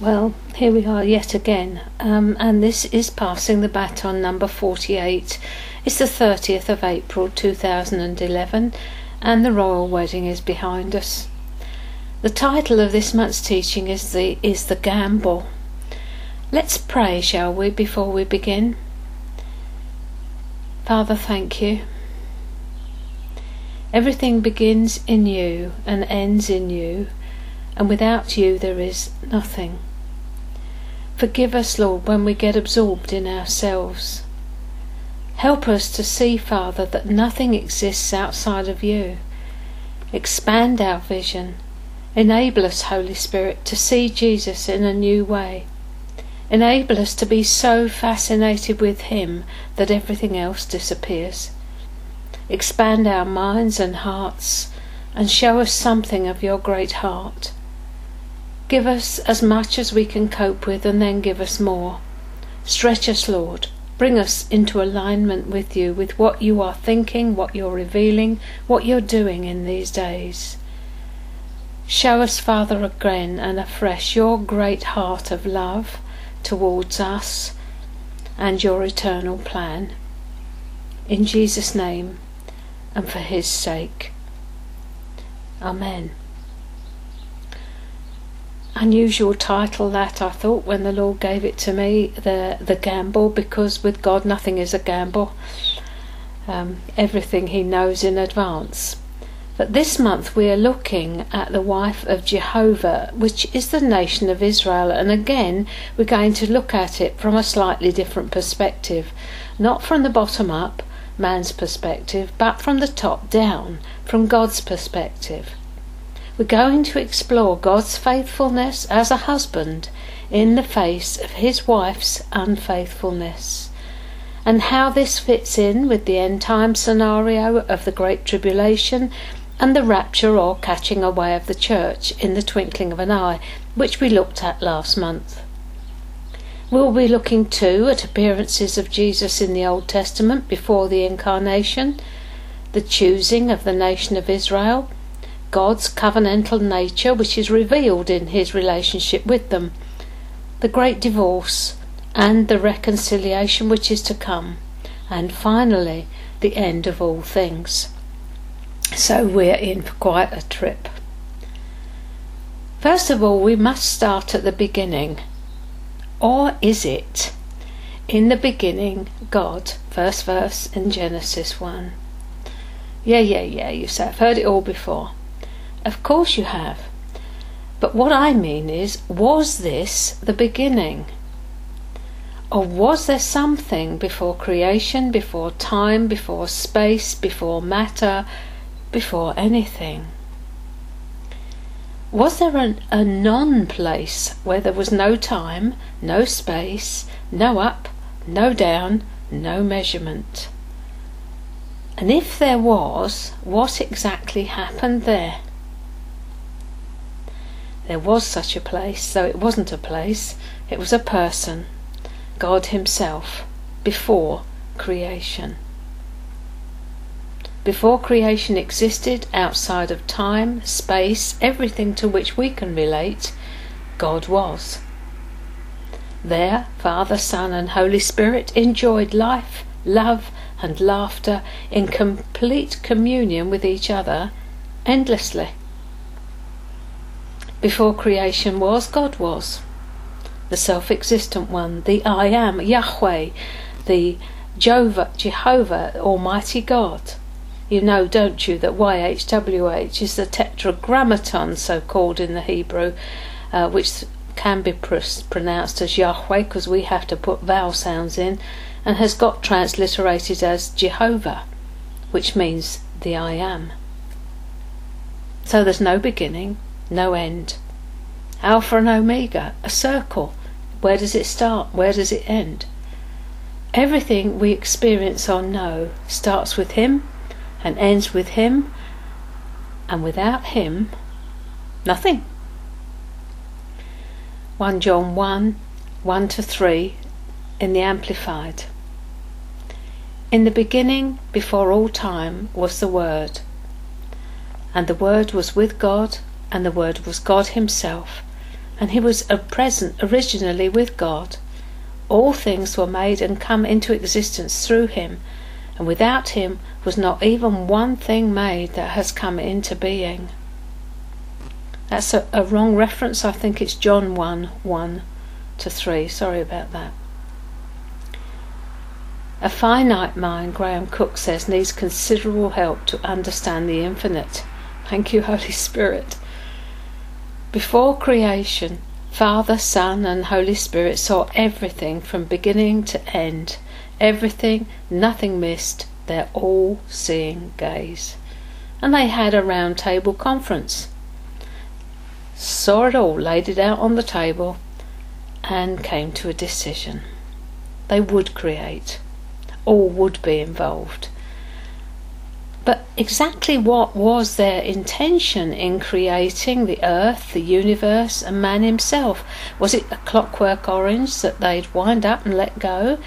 Well, here we are yet again, um, and this is Passing the Baton number 48. It's the 30th of April 2011, and the royal wedding is behind us. The title of this month's teaching is the, is the Gamble. Let's pray, shall we, before we begin? Father, thank you. Everything begins in you and ends in you, and without you there is nothing. Forgive us, Lord, when we get absorbed in ourselves. Help us to see, Father, that nothing exists outside of you. Expand our vision. Enable us, Holy Spirit, to see Jesus in a new way. Enable us to be so fascinated with Him that everything else disappears. Expand our minds and hearts and show us something of your great heart. Give us as much as we can cope with and then give us more. Stretch us, Lord. Bring us into alignment with you, with what you are thinking, what you're revealing, what you're doing in these days. Show us, Father, again and afresh your great heart of love towards us and your eternal plan. In Jesus' name and for his sake. Amen unusual title that I thought when the Lord gave it to me, the the gamble, because with God nothing is a gamble. Um, everything He knows in advance. But this month we are looking at the wife of Jehovah, which is the nation of Israel, and again we're going to look at it from a slightly different perspective, not from the bottom up, man's perspective, but from the top down, from God's perspective. We're going to explore God's faithfulness as a husband in the face of his wife's unfaithfulness and how this fits in with the end time scenario of the Great Tribulation and the rapture or catching away of the church in the twinkling of an eye, which we looked at last month. We'll be looking too at appearances of Jesus in the Old Testament before the incarnation, the choosing of the nation of Israel, God's covenantal nature, which is revealed in his relationship with them, the great divorce, and the reconciliation which is to come, and finally, the end of all things. So we're in for quite a trip. First of all, we must start at the beginning. Or is it? In the beginning, God, first verse in Genesis 1. Yeah, yeah, yeah, you say, I've heard it all before. Of course you have. But what I mean is, was this the beginning? Or was there something before creation, before time, before space, before matter, before anything? Was there an, a non place where there was no time, no space, no up, no down, no measurement? And if there was, what exactly happened there? There was such a place, though it wasn't a place, it was a person, God Himself, before creation. Before creation existed, outside of time, space, everything to which we can relate, God was. There, Father, Son, and Holy Spirit enjoyed life, love, and laughter in complete communion with each other endlessly. Before creation was, God was. The self existent one, the I am, Yahweh, the Jehovah, Jehovah, Almighty God. You know, don't you, that YHWH is the tetragrammaton, so called in the Hebrew, uh, which can be pr- pronounced as Yahweh because we have to put vowel sounds in, and has got transliterated as Jehovah, which means the I am. So there's no beginning, no end. Alpha and Omega, a circle. Where does it start? Where does it end? Everything we experience or know starts with Him and ends with Him, and without Him, nothing. 1 John 1 1 to 3 in the Amplified. In the beginning, before all time, was the Word, and the Word was with God, and the Word was God Himself, and he was present originally with God. All things were made and come into existence through him, and without him was not even one thing made that has come into being. That's a, a wrong reference. I think it's John 1 1 to 3. Sorry about that. A finite mind, Graham Cooke says, needs considerable help to understand the infinite. Thank you, Holy Spirit. Before creation, Father, Son, and Holy Spirit saw everything from beginning to end. Everything, nothing missed, their all seeing gaze. And they had a round table conference. Saw it all, laid it out on the table, and came to a decision. They would create, all would be involved. But exactly what was their intention in creating the earth, the universe, and man himself? Was it a clockwork orange that they'd wind up and let go?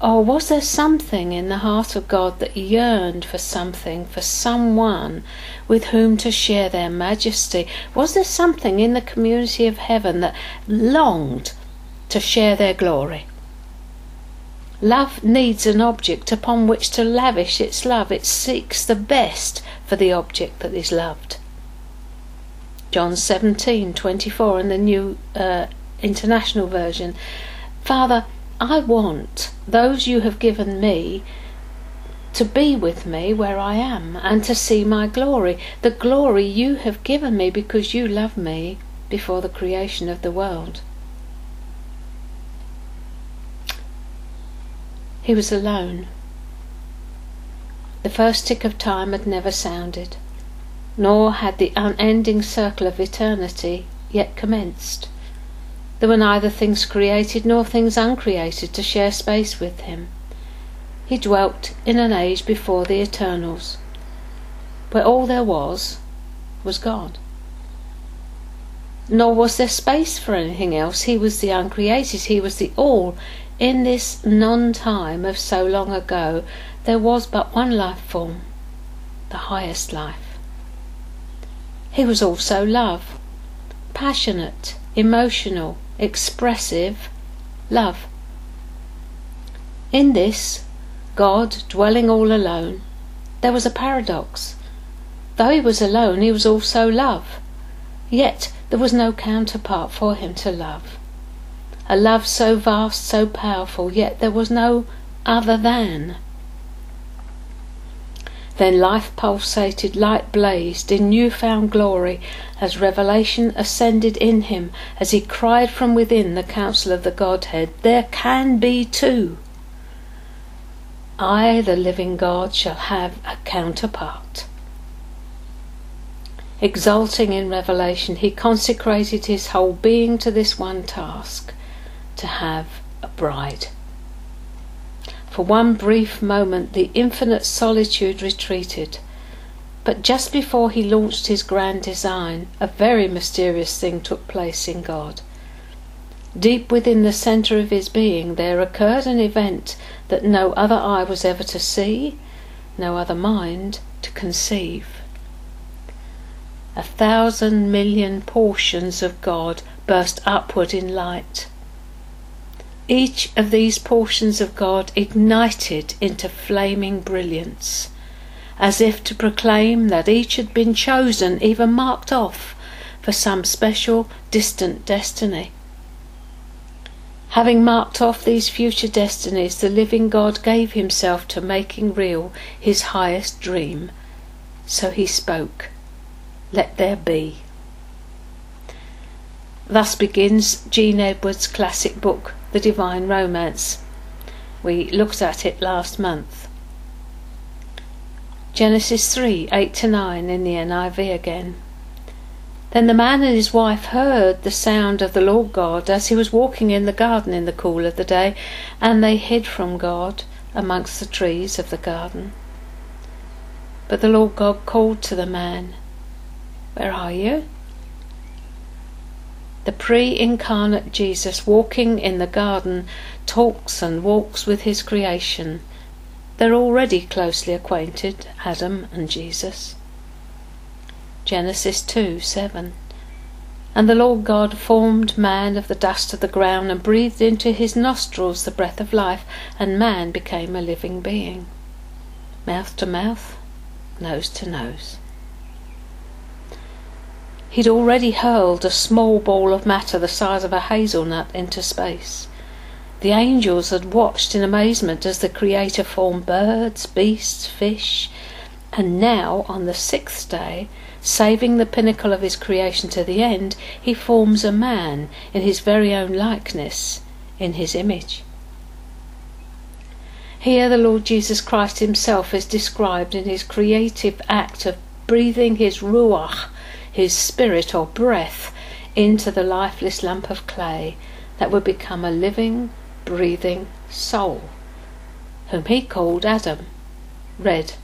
Or was there something in the heart of God that yearned for something, for someone with whom to share their majesty? Was there something in the community of heaven that longed to share their glory? Love needs an object upon which to lavish its love. It seeks the best for the object that is loved. John 17:24 in the New uh, International Version. Father, I want those you have given me to be with me where I am and to see my glory, the glory you have given me because you love me before the creation of the world. He was alone. The first tick of time had never sounded, nor had the unending circle of eternity yet commenced. There were neither things created nor things uncreated to share space with him. He dwelt in an age before the eternals, where all there was was God. Nor was there space for anything else. He was the uncreated, he was the all, in this non time of so long ago, there was but one life form, the highest life. He was also love, passionate, emotional, expressive love. In this, God dwelling all alone, there was a paradox. Though he was alone, he was also love. Yet there was no counterpart for him to love a love so vast, so powerful, yet there was no other than. Then life pulsated, light blazed in new-found glory as revelation ascended in him as he cried from within the counsel of the Godhead, There can be two. I, the living God, shall have a counterpart. Exulting in revelation, he consecrated his whole being to this one task to have a bride. For one brief moment, the infinite solitude retreated. But just before he launched his grand design, a very mysterious thing took place in God. Deep within the centre of his being, there occurred an event that no other eye was ever to see, no other mind to conceive. A thousand million portions of God burst upward in light. Each of these portions of God ignited into flaming brilliance, as if to proclaim that each had been chosen, even marked off, for some special distant destiny. Having marked off these future destinies, the living God gave himself to making real his highest dream. So he spoke, Let there be. Thus begins Gene Edwards' classic book, The Divine Romance. We looked at it last month. Genesis 3 8 to 9 in the NIV again. Then the man and his wife heard the sound of the Lord God as he was walking in the garden in the cool of the day, and they hid from God amongst the trees of the garden. But the Lord God called to the man, Where are you? The pre incarnate Jesus walking in the garden talks and walks with his creation. They're already closely acquainted, Adam and Jesus. Genesis 2 7. And the Lord God formed man of the dust of the ground and breathed into his nostrils the breath of life, and man became a living being. Mouth to mouth, nose to nose. He'd already hurled a small ball of matter the size of a hazelnut into space. The angels had watched in amazement as the Creator formed birds, beasts, fish, and now, on the sixth day, saving the pinnacle of his creation to the end, he forms a man in his very own likeness, in his image. Here, the Lord Jesus Christ himself is described in his creative act of breathing his ruach, his spirit or breath, into the lifeless lump of clay that would become a living, breathing soul, whom he called Adam, red,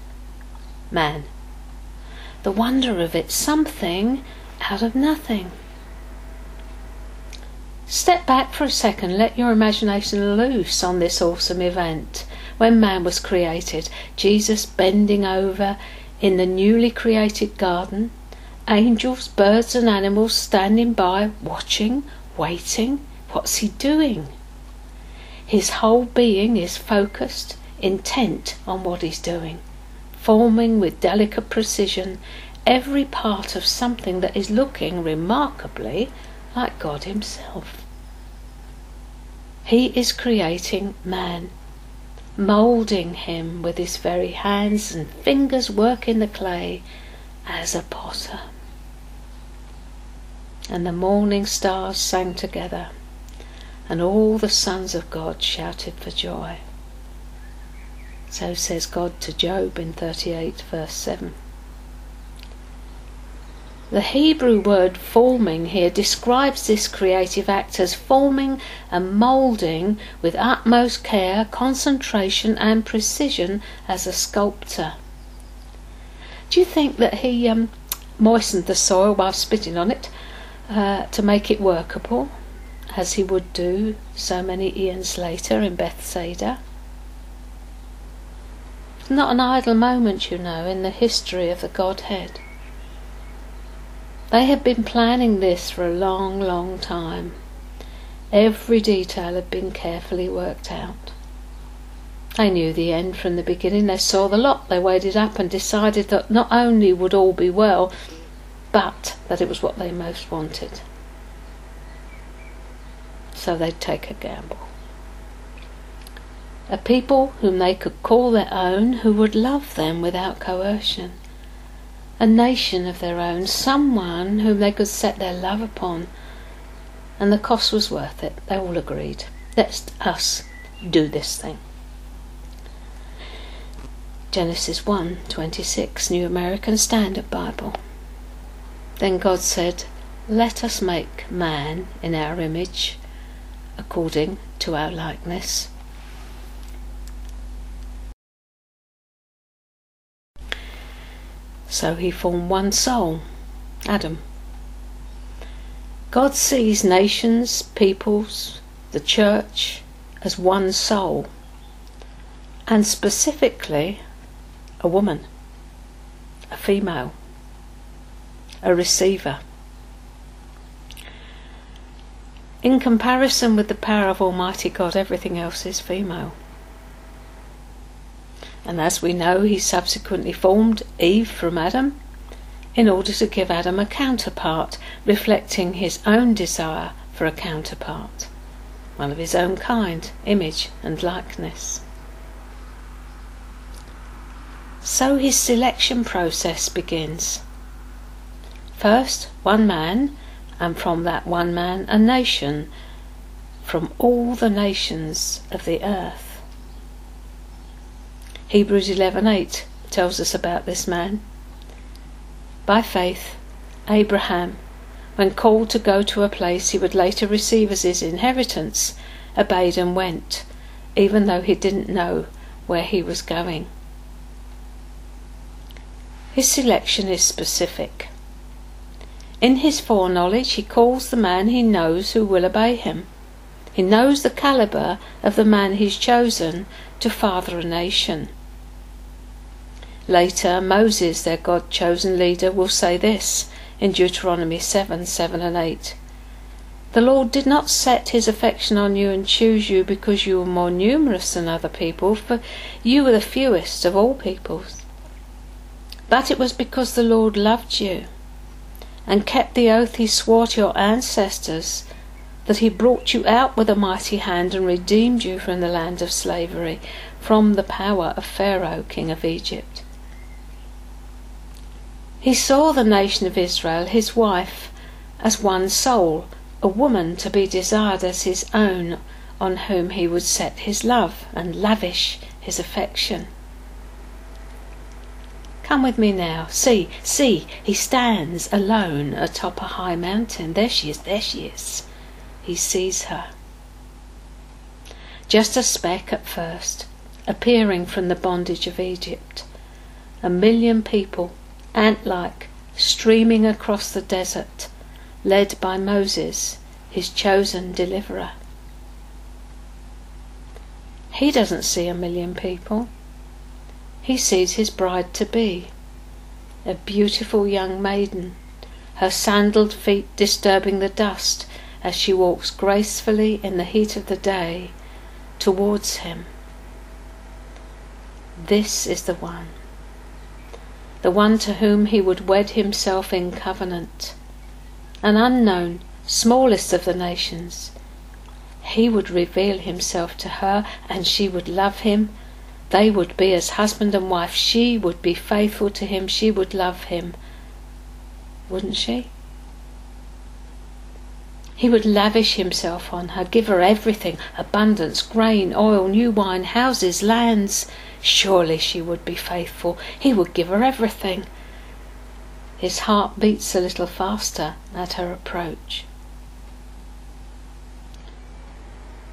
man. The wonder of it, something out of nothing. Step back for a second, let your imagination loose on this awesome event. When man was created, Jesus bending over in the newly created garden, angels, birds, and animals standing by, watching, waiting. What's he doing? His whole being is focused, intent on what he's doing, forming with delicate precision every part of something that is looking remarkably like God Himself. He is creating man, moulding him with his very hands and fingers working the clay as a potter. And the morning stars sang together and all the sons of God shouted for joy. So says God to Job in 38, verse 7. The Hebrew word forming here describes this creative act as forming and moulding with utmost care, concentration, and precision as a sculptor. Do you think that he um, moistened the soil while spitting on it uh, to make it workable? as he would do so many eons later in Bethsaida. Not an idle moment, you know, in the history of the Godhead. They had been planning this for a long, long time. Every detail had been carefully worked out. They knew the end from the beginning. They saw the lot. They weighed it up and decided that not only would all be well, but that it was what they most wanted so they'd take a gamble. A people whom they could call their own, who would love them without coercion. A nation of their own, someone whom they could set their love upon. And the cost was worth it, they all agreed. Let us us do this thing. Genesis 1:26 New American Standard Bible. Then God said, "Let us make man in our image, according to our likeness. So he formed one soul, Adam. God sees nations, peoples, the church as one soul, and specifically a woman, a female, a receiver. In comparison with the power of Almighty God, everything else is female. And as we know, he subsequently formed Eve from Adam in order to give Adam a counterpart, reflecting his own desire for a counterpart, one of his own kind, image, and likeness. So his selection process begins. First, one man and from that one man a nation from all the nations of the earth. Hebrews 11:8 tells us about this man. By faith, Abraham, when called to go to a place he would later receive as his inheritance, obeyed and went, even though he didn't know where he was going. His selection is specific. In his foreknowledge, he calls the man he knows who will obey him. He knows the caliber of the man he's chosen to father a nation. Later, Moses, their God chosen leader, will say this in Deuteronomy 7 7 and 8. The Lord did not set his affection on you and choose you because you were more numerous than other people, for you were the fewest of all peoples. But it was because the Lord loved you and kept the oath he swore to your ancestors that he brought you out with a mighty hand and redeemed you from the land of slavery, from the power of Pharaoh, king of Egypt. He saw the nation of Israel, his wife, as one soul a woman to be desired as his own, on whom he would set his love and lavish his affection. Come with me now. See, see, he stands alone atop a high mountain. There she is, there she is. He sees her. Just a speck at first, appearing from the bondage of Egypt. A million people, ant like, streaming across the desert led by Moses, his chosen deliverer. He doesn't see a million people. He sees his bride to be, a beautiful young maiden, her sandaled feet disturbing the dust as she walks gracefully in the heat of the day towards him. This is the one, the one to whom he would wed himself in covenant an unknown, smallest of the nations. He would reveal himself to her, and she would love him. They would be as husband and wife. She would be faithful to him. She would love him. Wouldn't she? He would lavish himself on her, give her everything abundance, grain, oil, new wine, houses, lands. Surely she would be faithful. He would give her everything. His heart beats a little faster at her approach.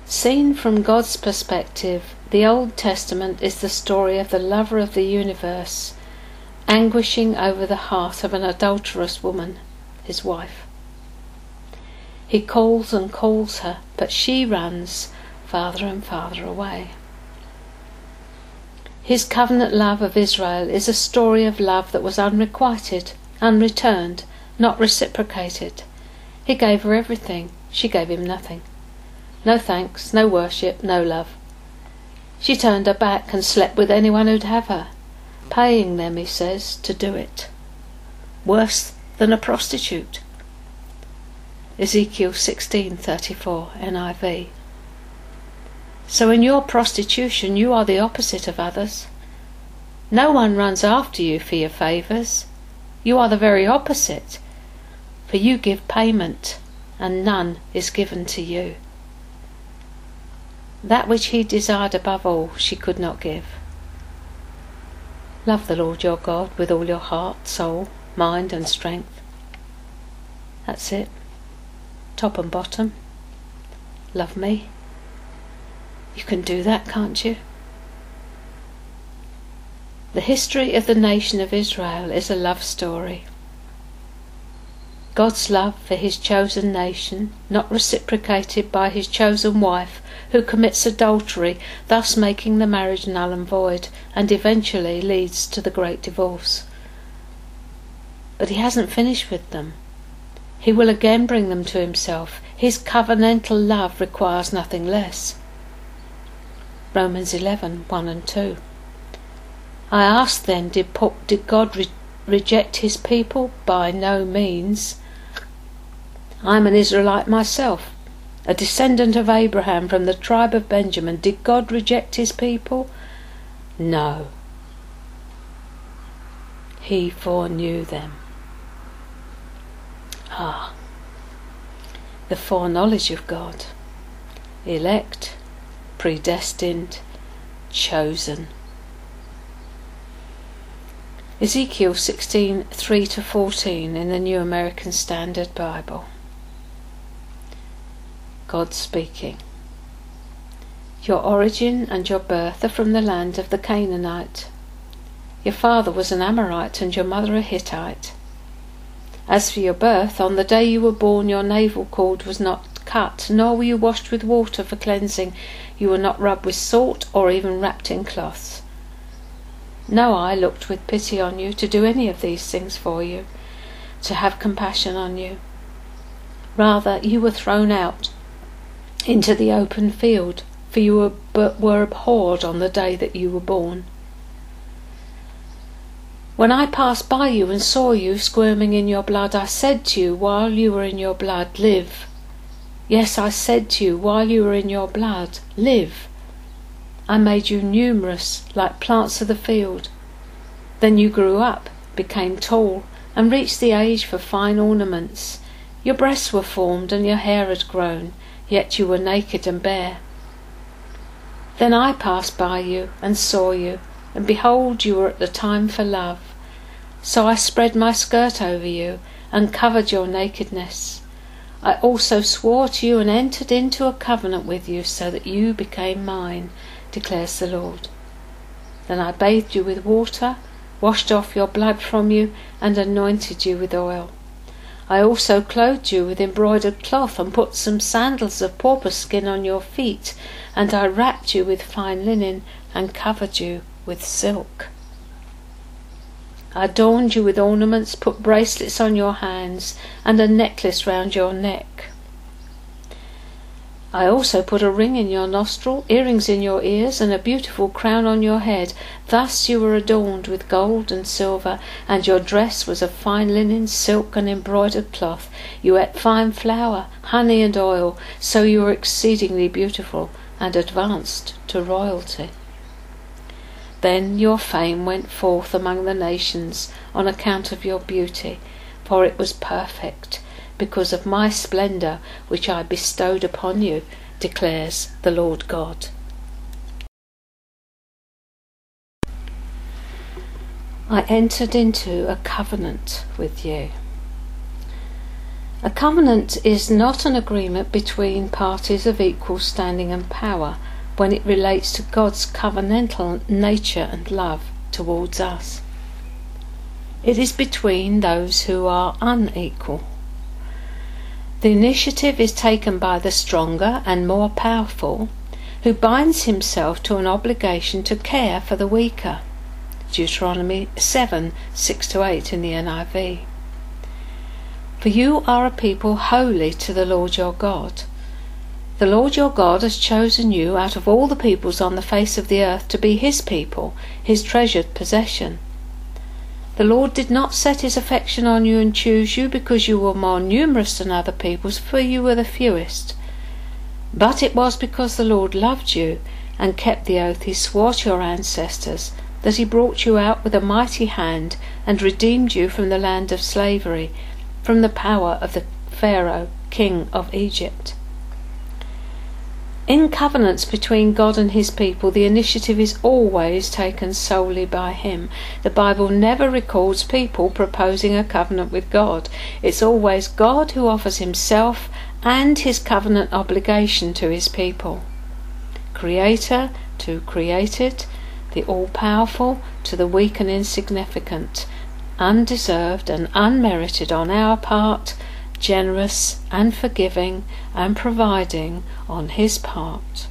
Seen from God's perspective, the Old Testament is the story of the lover of the universe anguishing over the heart of an adulterous woman, his wife. He calls and calls her, but she runs farther and farther away. His covenant love of Israel is a story of love that was unrequited, unreturned, not reciprocated. He gave her everything, she gave him nothing. No thanks, no worship, no love. She turned her back and slept with anyone who'd have her, paying them, he says, to do it. Worse than a prostitute. Ezekiel 16:34 NIV. So in your prostitution you are the opposite of others. No one runs after you for your favours. You are the very opposite, for you give payment, and none is given to you. That which he desired above all, she could not give. Love the Lord your God with all your heart, soul, mind, and strength. That's it. Top and bottom. Love me. You can do that, can't you? The history of the nation of Israel is a love story. God's love for his chosen nation, not reciprocated by his chosen wife, who commits adultery, thus making the marriage null and void, and eventually leads to the great divorce. But he hasn't finished with them. He will again bring them to himself. His covenantal love requires nothing less. Romans 11 1 and 2. I ask then, did, did God re- reject his people? By no means. I'm an Israelite myself, a descendant of Abraham from the tribe of Benjamin. Did God reject his people? No. He foreknew them. Ah, the foreknowledge of God. Elect, predestined, chosen. Ezekiel 16 3 to 14 in the New American Standard Bible. God speaking. Your origin and your birth are from the land of the Canaanite. Your father was an Amorite and your mother a Hittite. As for your birth, on the day you were born, your navel cord was not cut, nor were you washed with water for cleansing. You were not rubbed with salt or even wrapped in cloths. No eye looked with pity on you to do any of these things for you. to have compassion on you. Rather, you were thrown out into the open field, for you were, but were abhorred on the day that you were born. When I passed by you and saw you squirming in your blood, I said to you, while you were in your blood, live. Yes, I said to you, while you were in your blood, live. I made you numerous, like plants of the field. Then you grew up, became tall, and reached the age for fine ornaments. Your breasts were formed, and your hair had grown, yet you were naked and bare. Then I passed by you and saw you, and behold, you were at the time for love. So I spread my skirt over you and covered your nakedness. I also swore to you and entered into a covenant with you so that you became mine, declares the Lord. Then I bathed you with water, washed off your blood from you, and anointed you with oil. I also clothed you with embroidered cloth and put some sandals of porpoise skin on your feet, and I wrapped you with fine linen and covered you with silk. I adorned you with ornaments, put bracelets on your hands, and a necklace round your neck. I also put a ring in your nostril, earrings in your ears, and a beautiful crown on your head. Thus you were adorned with gold and silver, and your dress was of fine linen, silk, and embroidered cloth. You ate fine flour, honey, and oil, so you were exceedingly beautiful and advanced to royalty. Then your fame went forth among the nations on account of your beauty, for it was perfect, because of my splendour which I bestowed upon you, declares the Lord God. I entered into a covenant with you. A covenant is not an agreement between parties of equal standing and power when it relates to God's covenantal nature and love towards us. It is between those who are unequal. The initiative is taken by the stronger and more powerful, who binds himself to an obligation to care for the weaker. Deuteronomy 7 6 to 8 in the NIV. For you are a people holy to the Lord your God. The Lord your God has chosen you out of all the peoples on the face of the earth to be his people, his treasured possession. The Lord did not set his affection on you and choose you because you were more numerous than other peoples, for you were the fewest. But it was because the Lord loved you and kept the oath he swore to your ancestors that he brought you out with a mighty hand and redeemed you from the land of slavery, from the power of the Pharaoh, king of Egypt. In covenants between God and his people, the initiative is always taken solely by him. The Bible never records people proposing a covenant with God. It's always God who offers himself and his covenant obligation to his people. Creator to created, the all powerful to the weak and insignificant, undeserved and unmerited on our part generous and forgiving and providing on his part.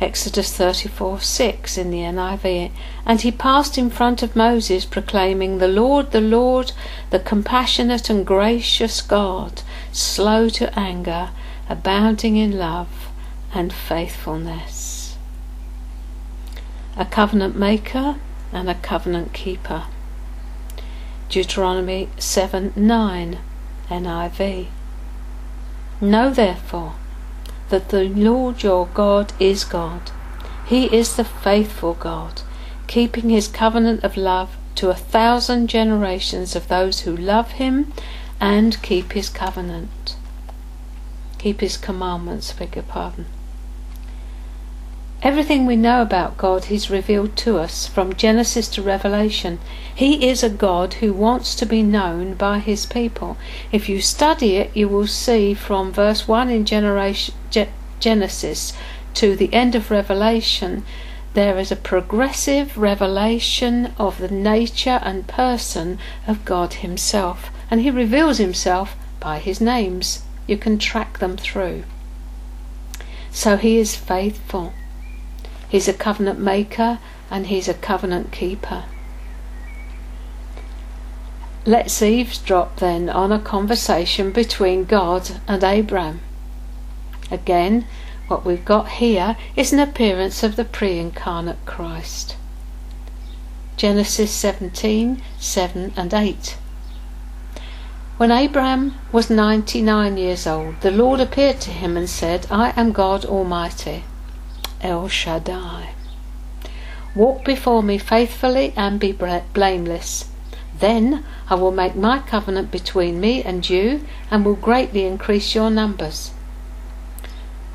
Exodus 34 6 in the NIV. And he passed in front of Moses, proclaiming, The Lord, the Lord, the compassionate and gracious God, slow to anger, abounding in love and faithfulness. A covenant maker and a covenant keeper. Deuteronomy 7 9. NIV. Know therefore that the Lord your God is God. He is the faithful God, keeping his covenant of love to a thousand generations of those who love him and keep his covenant. Keep his commandments, beg your pardon. Everything we know about God He's revealed to us from Genesis to Revelation. He is a God who wants to be known by His people. If you study it, you will see from verse 1 in Genesis to the end of Revelation, there is a progressive revelation of the nature and person of God Himself. And He reveals Himself by His names. You can track them through. So He is faithful. He's a covenant maker and he's a covenant keeper. Let's eavesdrop then on a conversation between God and Abraham. Again, what we've got here is an appearance of the pre incarnate Christ. Genesis 17 7 and 8. When Abraham was 99 years old, the Lord appeared to him and said, I am God Almighty, El Shaddai. Walk before me faithfully and be blameless. Then I will make my covenant between me and you and will greatly increase your numbers.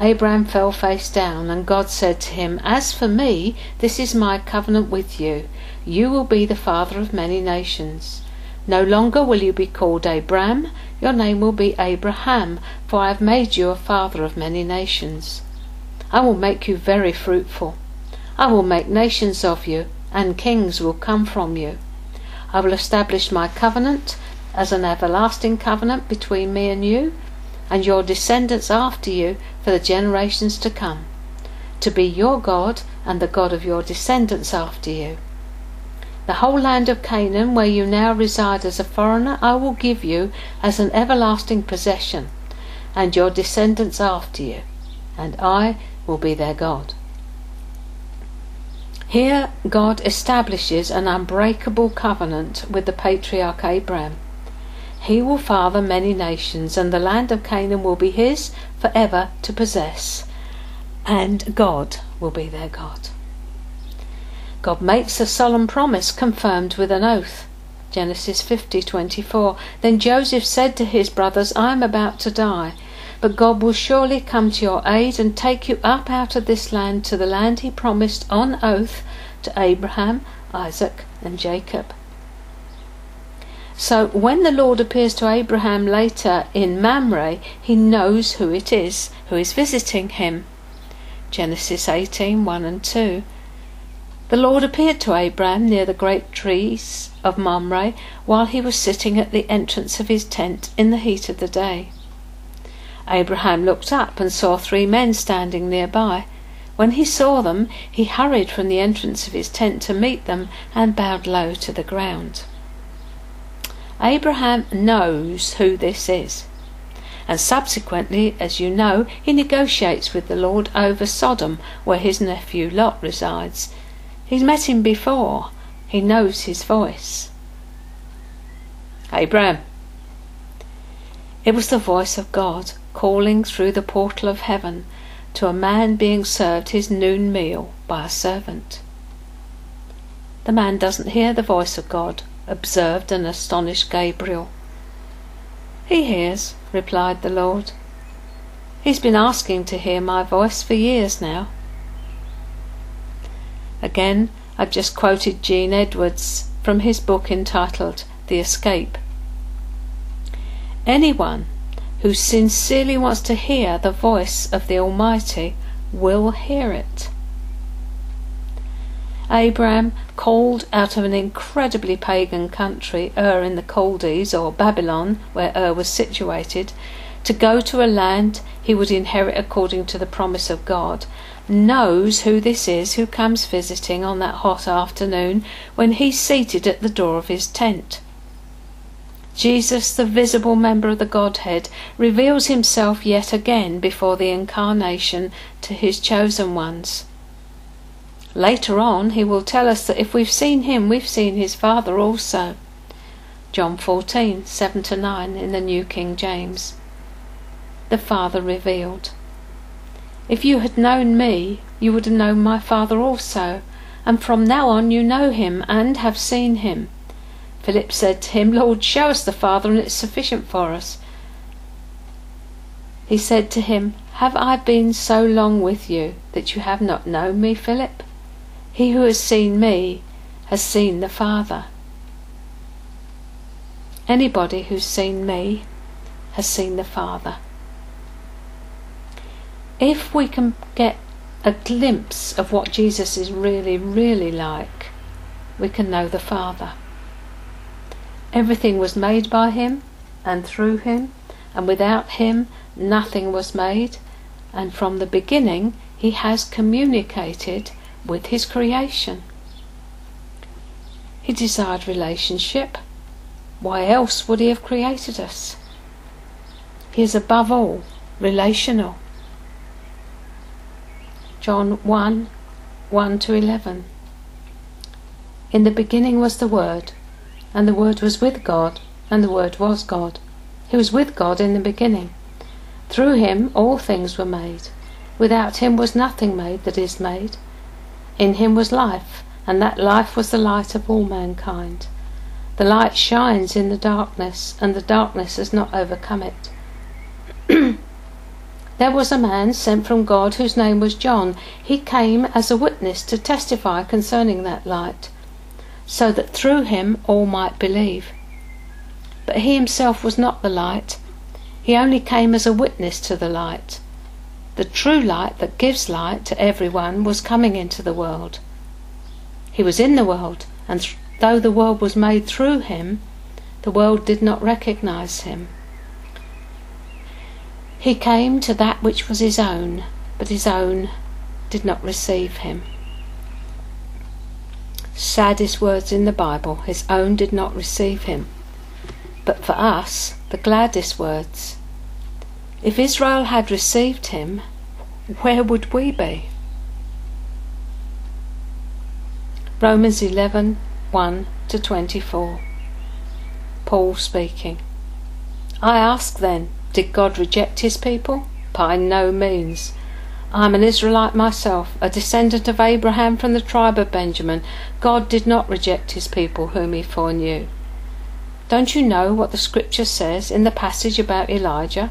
Abraham fell face down, and God said to him, As for me, this is my covenant with you. You will be the father of many nations. No longer will you be called Abram, your name will be Abraham, for I have made you a father of many nations. I will make you very fruitful. I will make nations of you, and kings will come from you. I will establish my covenant as an everlasting covenant between me and you, and your descendants after you for the generations to come, to be your God and the God of your descendants after you. The whole land of Canaan, where you now reside as a foreigner, I will give you as an everlasting possession, and your descendants after you, and I will be their God. Here, God establishes an unbreakable covenant with the patriarch Abraham. He will father many nations, and the land of Canaan will be his forever to possess, and God will be their God. God makes a solemn promise confirmed with an oath. Genesis 50:24. Then Joseph said to his brothers, I am about to die, but God will surely come to your aid and take you up out of this land to the land he promised on oath to Abraham, Isaac, and Jacob. So when the Lord appears to Abraham later in Mamre, he knows who it is who is visiting him. Genesis 18:1 and 2. The Lord appeared to Abraham near the great trees of Mamre while he was sitting at the entrance of his tent in the heat of the day. Abraham looked up and saw three men standing nearby. When he saw them, he hurried from the entrance of his tent to meet them and bowed low to the ground. Abraham knows who this is. And subsequently, as you know, he negotiates with the Lord over Sodom, where his nephew Lot resides, He's met him before. He knows his voice. Abraham. It was the voice of God calling through the portal of heaven to a man being served his noon meal by a servant. The man doesn't hear the voice of God, observed an astonished Gabriel. He hears, replied the Lord. He's been asking to hear my voice for years now. Again, I've just quoted Gene Edwards from his book entitled The Escape. Anyone who sincerely wants to hear the voice of the Almighty will hear it. Abraham, called out of an incredibly pagan country, Ur in the Chaldees, or Babylon, where Ur was situated, to go to a land he would inherit according to the promise of God, knows who this is who comes visiting on that hot afternoon when he's seated at the door of his tent. Jesus, the visible member of the Godhead, reveals himself yet again before the incarnation to his chosen ones. Later on, he will tell us that if we've seen him, we've seen his Father also. John 14, 7 to 9 in the New King James. The Father revealed. If you had known me, you would have known my Father also, and from now on you know him and have seen him. Philip said to him, Lord, show us the Father, and it's sufficient for us. He said to him, Have I been so long with you that you have not known me, Philip? He who has seen me has seen the Father. Anybody who's seen me has seen the Father if we can get a glimpse of what Jesus is really, really like, we can know the Father. Everything was made by Him and through Him, and without Him nothing was made, and from the beginning He has communicated with His creation. He desired relationship, Why else would he have created us? He is above all relational. John 1 1 to 11. In the beginning was the Word, and the Word was with God, and the Word was God. He was with God in the beginning. Through him all things were made. Without him was nothing made that is made. In him was life, and that life was the light of all mankind. The light shines in the darkness, and the darkness has not overcome it. there was a man sent from God whose name was John. He came as a witness to testify concerning that light, so that through him all might believe. But he himself was not the light, he only came as a witness to the light. The true light that gives light to everyone was coming into the world. He was in the world, and th- though the world was made through him, the world did not recognize him. He came to that which was his own, but his own did not receive him. Saddest words in the Bible, his own did not receive him. But for us, the gladdest words. If Israel had received him, where would we be? Romans 11 1 to 24. Paul speaking. I ask then, did God reject his people? By no means. I am an Israelite myself, a descendant of Abraham from the tribe of Benjamin. God did not reject his people whom he foreknew. Don't you know what the scripture says in the passage about Elijah?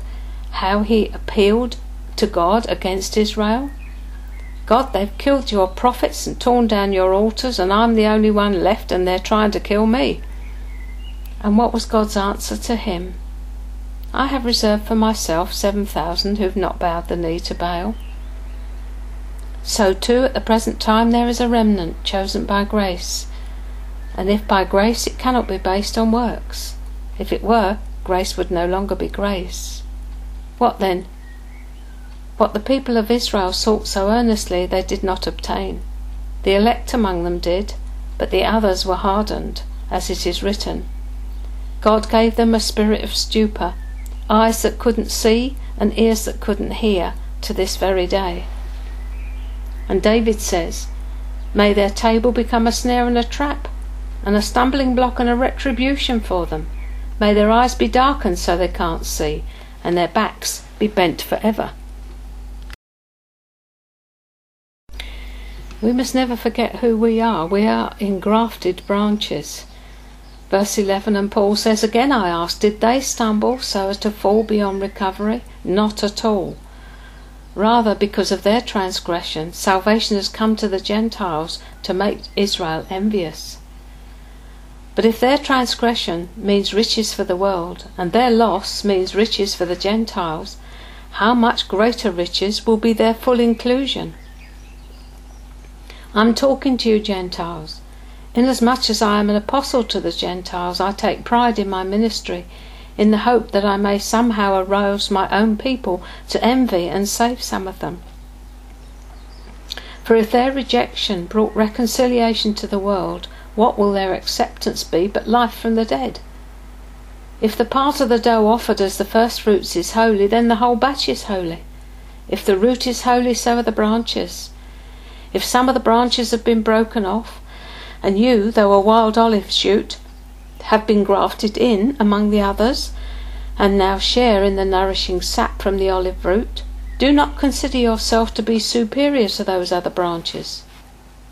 How he appealed to God against Israel? God, they've killed your prophets and torn down your altars, and I'm the only one left, and they're trying to kill me. And what was God's answer to him? I have reserved for myself seven thousand who have not bowed the knee to Baal. So too at the present time there is a remnant chosen by grace. And if by grace it cannot be based on works. If it were, grace would no longer be grace. What then? What the people of Israel sought so earnestly they did not obtain. The elect among them did, but the others were hardened, as it is written. God gave them a spirit of stupor, eyes that couldn't see and ears that couldn't hear, to this very day. And David says, May their table become a snare and a trap, and a stumbling block and a retribution for them. May their eyes be darkened so they can't see, and their backs be bent forever. We must never forget who we are. We are engrafted branches. Verse 11, and Paul says, Again I ask, did they stumble so as to fall beyond recovery? Not at all. Rather, because of their transgression, salvation has come to the Gentiles to make Israel envious. But if their transgression means riches for the world, and their loss means riches for the Gentiles, how much greater riches will be their full inclusion? I'm talking to you, Gentiles. Inasmuch as I am an apostle to the Gentiles, I take pride in my ministry, in the hope that I may somehow arouse my own people to envy and save some of them. For if their rejection brought reconciliation to the world, what will their acceptance be but life from the dead? If the part of the dough offered as the first fruits is holy, then the whole batch is holy. If the root is holy, so are the branches. If some of the branches have been broken off, and you, though a wild olive shoot, have been grafted in among the others, and now share in the nourishing sap from the olive root, do not consider yourself to be superior to those other branches.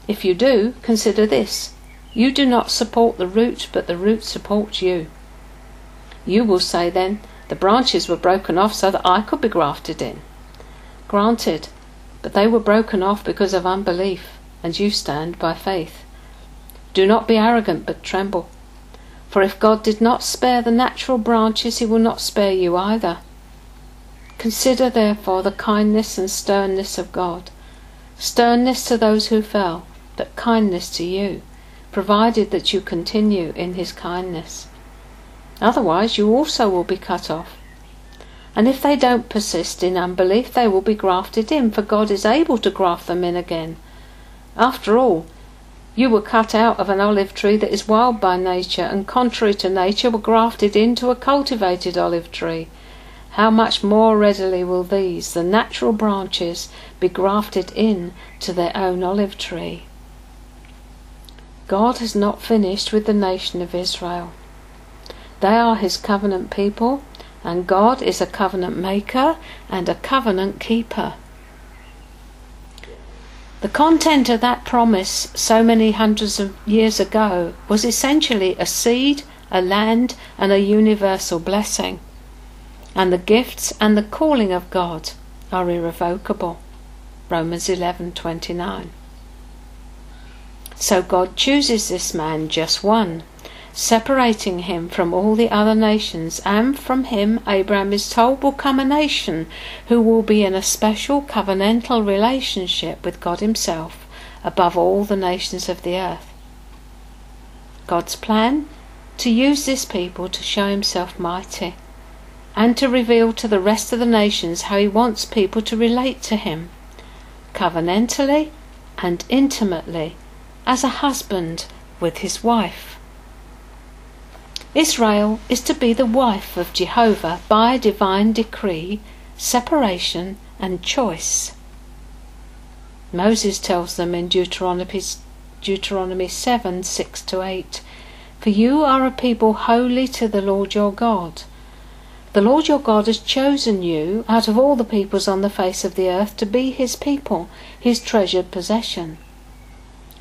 If you do, consider this you do not support the root, but the root supports you. You will say then, the branches were broken off so that I could be grafted in. Granted, but they were broken off because of unbelief, and you stand by faith. Do not be arrogant, but tremble. For if God did not spare the natural branches, he will not spare you either. Consider therefore the kindness and sternness of God. Sternness to those who fell, but kindness to you, provided that you continue in his kindness. Otherwise, you also will be cut off. And if they don't persist in unbelief, they will be grafted in, for God is able to graft them in again. After all, You were cut out of an olive tree that is wild by nature, and contrary to nature were grafted into a cultivated olive tree. How much more readily will these, the natural branches, be grafted in to their own olive tree? God has not finished with the nation of Israel. They are his covenant people, and God is a covenant maker and a covenant keeper. The content of that promise so many hundreds of years ago was essentially a seed, a land, and a universal blessing. And the gifts and the calling of God are irrevocable. Romans 11:29. So God chooses this man, just one, separating him from all the other nations, and from him Abraham is told will come a nation who will be in a special covenantal relationship with God Himself above all the nations of the earth. God's plan? To use this people to show Himself mighty, and to reveal to the rest of the nations how He wants people to relate to Him, covenantally and intimately as a husband with his wife. Israel is to be the wife of Jehovah by divine decree, separation, and choice. Moses tells them in Deuteronomy, Deuteronomy 7 6 to 8 For you are a people holy to the Lord your God. The Lord your God has chosen you out of all the peoples on the face of the earth to be his people, his treasured possession.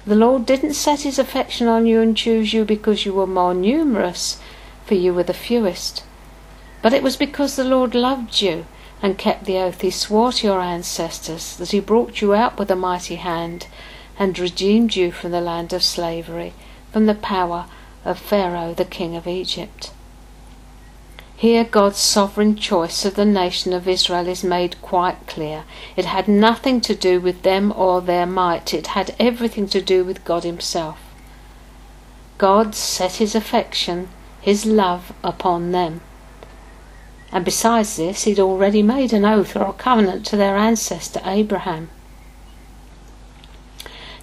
The Lord didn't set his affection on you and choose you because you were more numerous, for you were the fewest. But it was because the Lord loved you and kept the oath he swore to your ancestors, that he brought you out with a mighty hand and redeemed you from the land of slavery, from the power of Pharaoh, the king of Egypt. Here, God's sovereign choice of the nation of Israel is made quite clear. It had nothing to do with them or their might, it had everything to do with God Himself. God set His affection, His love upon them. And besides this, He'd already made an oath or a covenant to their ancestor Abraham.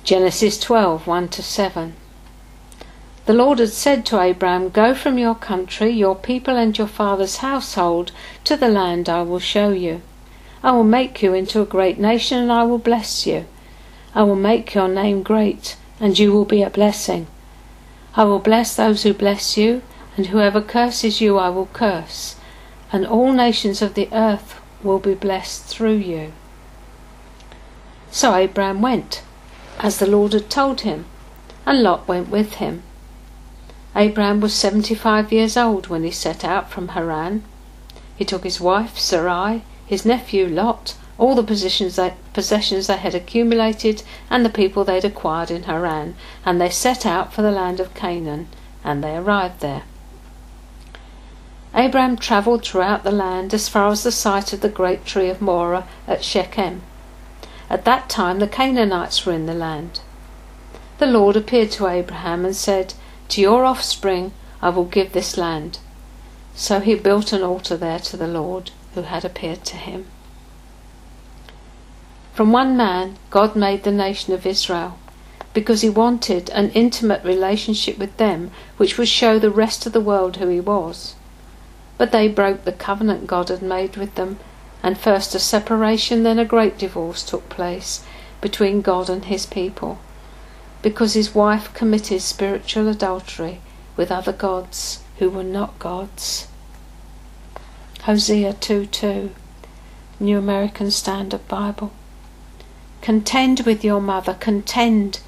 Genesis 12 1 to 7. The Lord had said to Abraham, Go from your country, your people, and your father's household to the land I will show you. I will make you into a great nation, and I will bless you. I will make your name great, and you will be a blessing. I will bless those who bless you, and whoever curses you I will curse, and all nations of the earth will be blessed through you. So Abraham went, as the Lord had told him, and Lot went with him. Abraham was 75 years old when he set out from Haran. He took his wife Sarai, his nephew Lot, all the possessions they, possessions they had accumulated, and the people they'd acquired in Haran, and they set out for the land of Canaan, and they arrived there. Abraham travelled throughout the land as far as the site of the great tree of Moreh at Shechem. At that time the Canaanites were in the land. The Lord appeared to Abraham and said, to your offspring I will give this land. So he built an altar there to the Lord who had appeared to him. From one man, God made the nation of Israel because he wanted an intimate relationship with them which would show the rest of the world who he was. But they broke the covenant God had made with them, and first a separation, then a great divorce took place between God and his people because his wife committed spiritual adultery with other gods who were not gods. Hosea 2 2, New American Standard Bible. Contend with your mother, contend,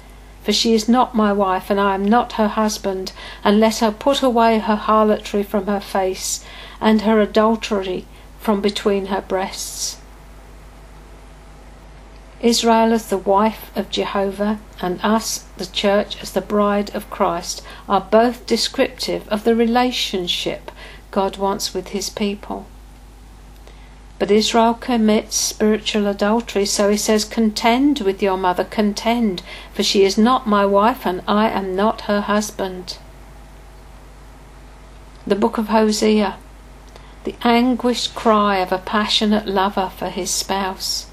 for she is not my wife, and I am not her husband, and let her put away her harlotry from her face, and her adultery from between her breasts. Israel as the wife of Jehovah and us, the church, as the bride of Christ, are both descriptive of the relationship God wants with his people. But Israel commits spiritual adultery, so he says, Contend with your mother, contend, for she is not my wife, and I am not her husband. The book of Hosea, the anguished cry of a passionate lover for his spouse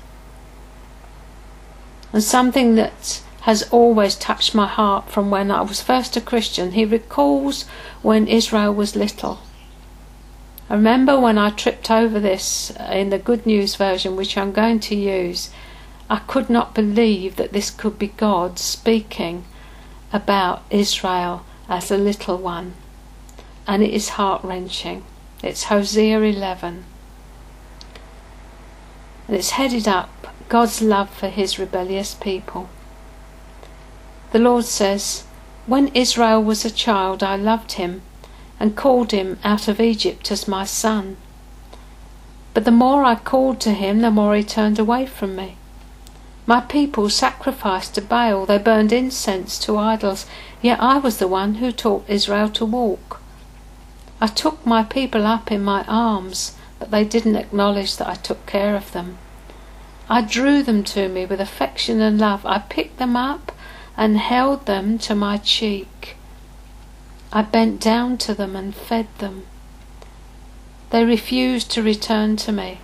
and something that has always touched my heart from when I was first a Christian. He recalls when Israel was little. I remember when I tripped over this in the Good News version, which I'm going to use, I could not believe that this could be God speaking about Israel as a little one. And it is heart wrenching. It's Hosea 11. And it's headed up God's love for his rebellious people. The Lord says, When Israel was a child, I loved him and called him out of Egypt as my son. But the more I called to him, the more he turned away from me. My people sacrificed to Baal, they burned incense to idols, yet I was the one who taught Israel to walk. I took my people up in my arms, but they didn't acknowledge that I took care of them. I drew them to me with affection and love. I picked them up and held them to my cheek. I bent down to them and fed them. They refused to return to me,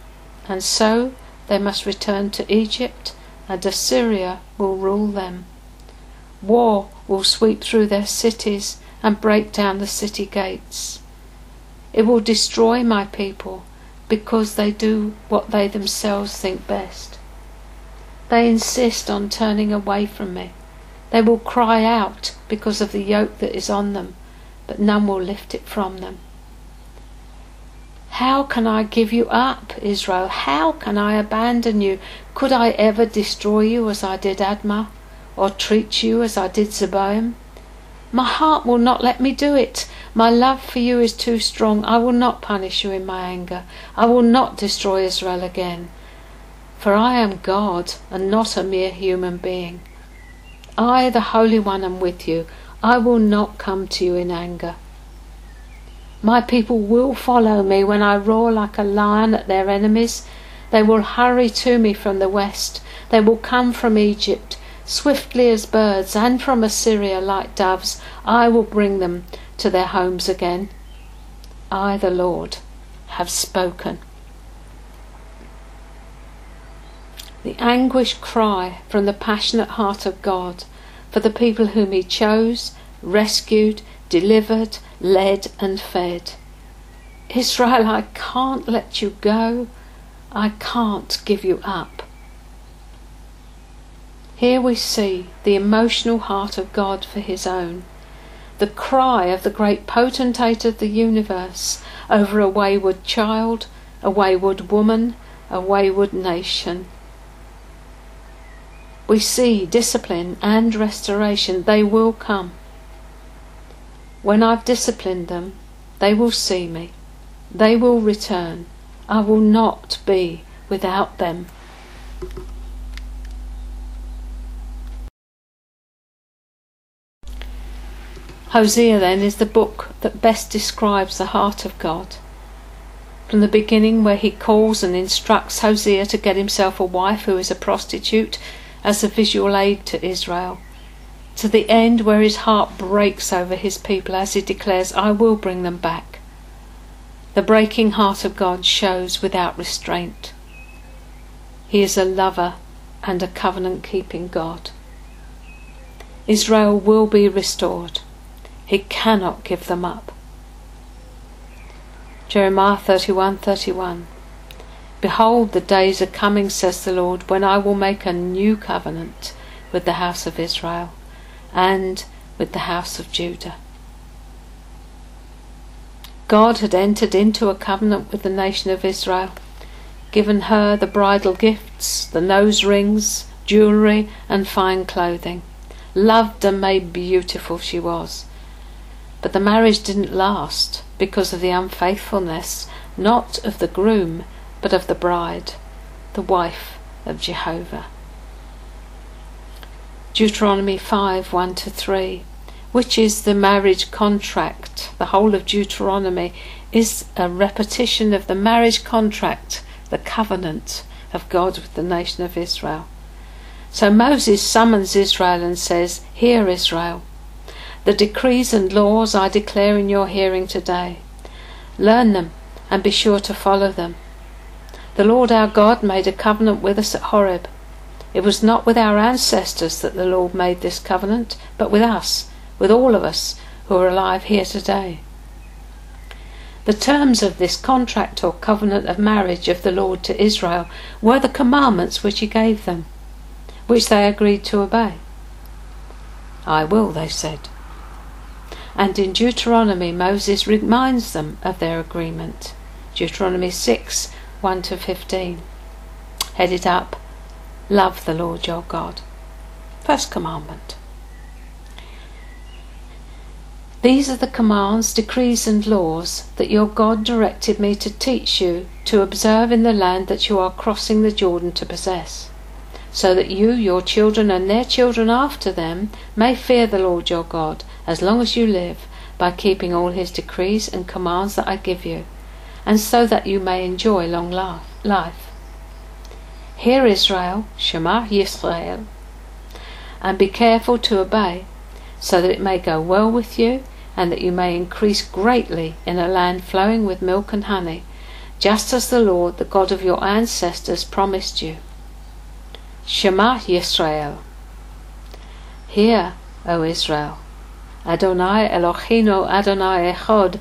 and so they must return to Egypt, and Assyria will rule them. War will sweep through their cities and break down the city gates. It will destroy my people because they do what they themselves think best. They insist on turning away from me. They will cry out because of the yoke that is on them but none will lift it from them. How can I give you up, Israel? How can I abandon you? Could I ever destroy you as I did Admah, or treat you as I did Zeboim? My heart will not let me do it. My love for you is too strong. I will not punish you in my anger. I will not destroy Israel again. For I am God and not a mere human being. I, the Holy One, am with you. I will not come to you in anger. My people will follow me when I roar like a lion at their enemies. They will hurry to me from the west. They will come from Egypt, swiftly as birds, and from Assyria like doves. I will bring them to their homes again. I, the Lord, have spoken. The anguished cry from the passionate heart of God for the people whom he chose, rescued, delivered, led, and fed. Israel, I can't let you go. I can't give you up. Here we see the emotional heart of God for his own, the cry of the great potentate of the universe over a wayward child, a wayward woman, a wayward nation we see discipline and restoration, they will come. When I've disciplined them, they will see me. They will return. I will not be without them. Hosea, then, is the book that best describes the heart of God. From the beginning, where he calls and instructs Hosea to get himself a wife who is a prostitute, as a visual aid to Israel, to the end where his heart breaks over his people as he declares, I will bring them back. The breaking heart of God shows without restraint. He is a lover and a covenant keeping God. Israel will be restored. He cannot give them up. Jeremiah 31:31 Behold, the days are coming, says the Lord, when I will make a new covenant with the house of Israel and with the house of Judah. God had entered into a covenant with the nation of Israel, given her the bridal gifts, the nose rings, jewellery, and fine clothing. Loved and made beautiful she was. But the marriage didn't last because of the unfaithfulness, not of the groom, but of the bride, the wife of Jehovah. Deuteronomy 5 1 to 3, which is the marriage contract. The whole of Deuteronomy is a repetition of the marriage contract, the covenant of God with the nation of Israel. So Moses summons Israel and says, Hear, Israel, the decrees and laws I declare in your hearing today. Learn them and be sure to follow them. The Lord our God made a covenant with us at Horeb. It was not with our ancestors that the Lord made this covenant, but with us, with all of us who are alive here today. The terms of this contract or covenant of marriage of the Lord to Israel were the commandments which he gave them, which they agreed to obey. I will, they said. And in Deuteronomy, Moses reminds them of their agreement. Deuteronomy 6 1 to 15. Headed up, Love the Lord your God. First commandment. These are the commands, decrees, and laws that your God directed me to teach you to observe in the land that you are crossing the Jordan to possess, so that you, your children, and their children after them may fear the Lord your God as long as you live, by keeping all his decrees and commands that I give you, and so that you may enjoy long life. Hear Israel, Shema Yisrael, and be careful to obey, so that it may go well with you and that you may increase greatly in a land flowing with milk and honey, just as the Lord, the God of your ancestors, promised you. Shema Yisrael. Hear, O Israel. Adonai Eloheinu Adonai Echad.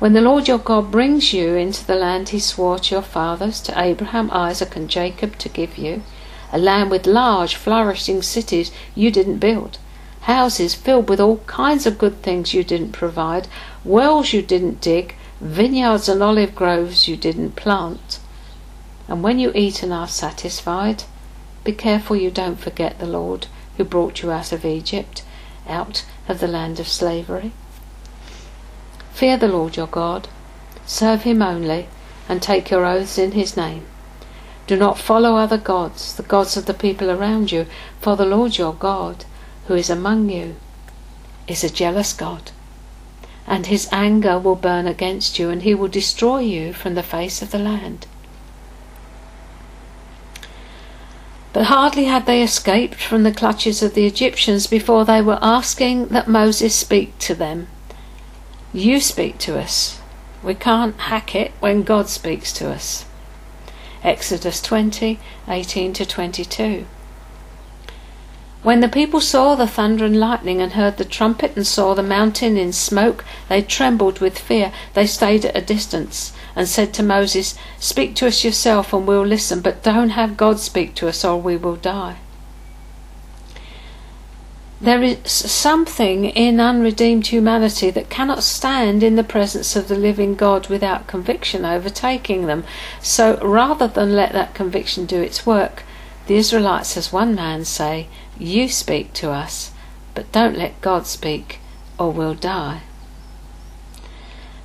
When the Lord your God brings you into the land he swore to your fathers, to Abraham, Isaac, and Jacob to give you, a land with large, flourishing cities you didn't build, houses filled with all kinds of good things you didn't provide, wells you didn't dig, vineyards and olive groves you didn't plant. And when you eat and are satisfied, be careful you don't forget the Lord who brought you out of Egypt, out of the land of slavery. Fear the Lord your God, serve him only, and take your oaths in his name. Do not follow other gods, the gods of the people around you, for the Lord your God, who is among you, is a jealous God. And his anger will burn against you, and he will destroy you from the face of the land. But hardly had they escaped from the clutches of the Egyptians before they were asking that Moses speak to them. You speak to us. We can't hack it when God speaks to us. Exodus 20 18 to 22. When the people saw the thunder and lightning and heard the trumpet and saw the mountain in smoke, they trembled with fear. They stayed at a distance and said to Moses, Speak to us yourself and we'll listen, but don't have God speak to us or we will die. There is something in unredeemed humanity that cannot stand in the presence of the living God without conviction overtaking them. So rather than let that conviction do its work, the Israelites, as one man, say, You speak to us, but don't let God speak, or we'll die.